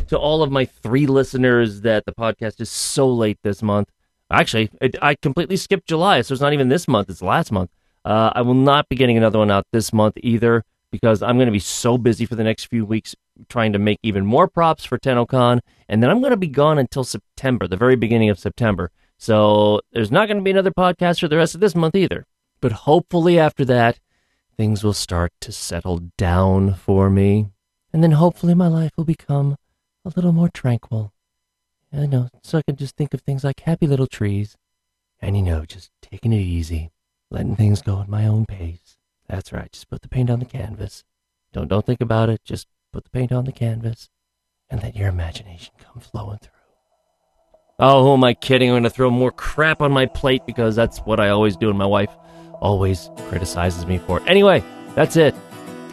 to all of my three listeners that the podcast is so late this month. Actually, it, I completely skipped July, so it's not even this month; it's last month. Uh, I will not be getting another one out this month either because I'm going to be so busy for the next few weeks trying to make even more props for TennoCon, and then I'm going to be gone until September, the very beginning of September. So there's not going to be another podcast for the rest of this month either. But hopefully after that, things will start to settle down for me, and then hopefully my life will become a little more tranquil. I know, so I can just think of things like happy little trees, and you know, just taking it easy, letting things go at my own pace. That's right, just put the paint on the canvas. Don't don't think about it, just put the paint on the canvas, and let your imagination come flowing through. Oh, who am I kidding? I'm going to throw more crap on my plate because that's what I always do, and my wife always criticizes me for it. Anyway, that's it.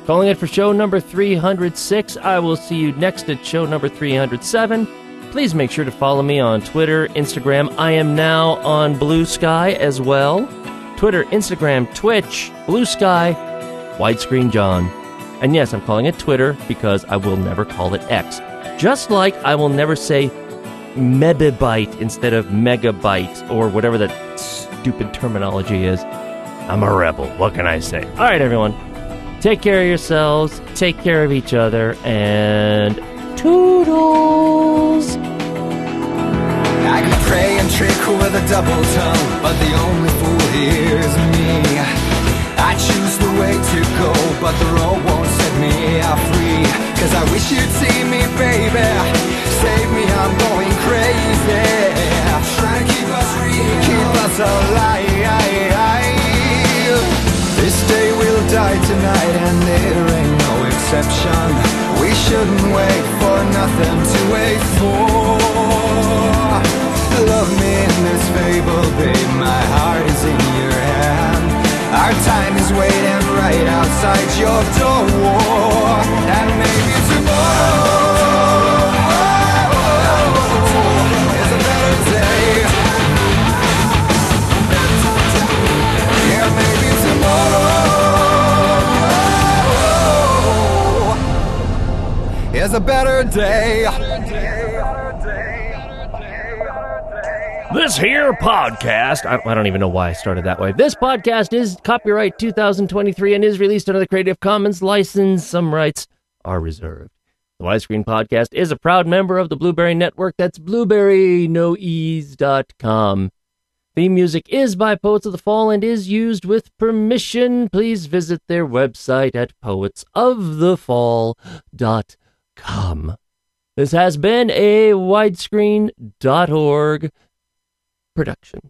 Calling it for show number 306. I will see you next at show number 307. Please make sure to follow me on Twitter, Instagram. I am now on Blue Sky as well. Twitter, Instagram, Twitch, Blue Sky, Widescreen John. And yes, I'm calling it Twitter because I will never call it X. Just like I will never say mebibyte instead of megabyte or whatever that stupid terminology is. I'm a rebel. What can I say? All right, everyone. Take care of yourselves, take care of each other, and toodles! I can pray and trick with a double tongue, but the only fool here is me. I choose the way to go, but the road won't set me free. Cause I wish you'd see me, baby. Save me, I'm going crazy. Trying to keep us real, keep us alive. This day will die tonight, and there ain't no exception. We shouldn't wait for nothing to wait for. Love me in this fable, babe. My heart is in your hand. Our time is waiting right outside your door. And maybe tomorrow is a better day. Yeah, maybe tomorrow is a better day. This here podcast, I, I don't even know why I started that way. This podcast is copyright 2023 and is released under the Creative Commons license. Some rights are reserved. The Widescreen Podcast is a proud member of the Blueberry Network. That's blueberrynoease.com. Theme music is by Poets of the Fall and is used with permission. Please visit their website at poetsofthefall.com. This has been a widescreen.org production.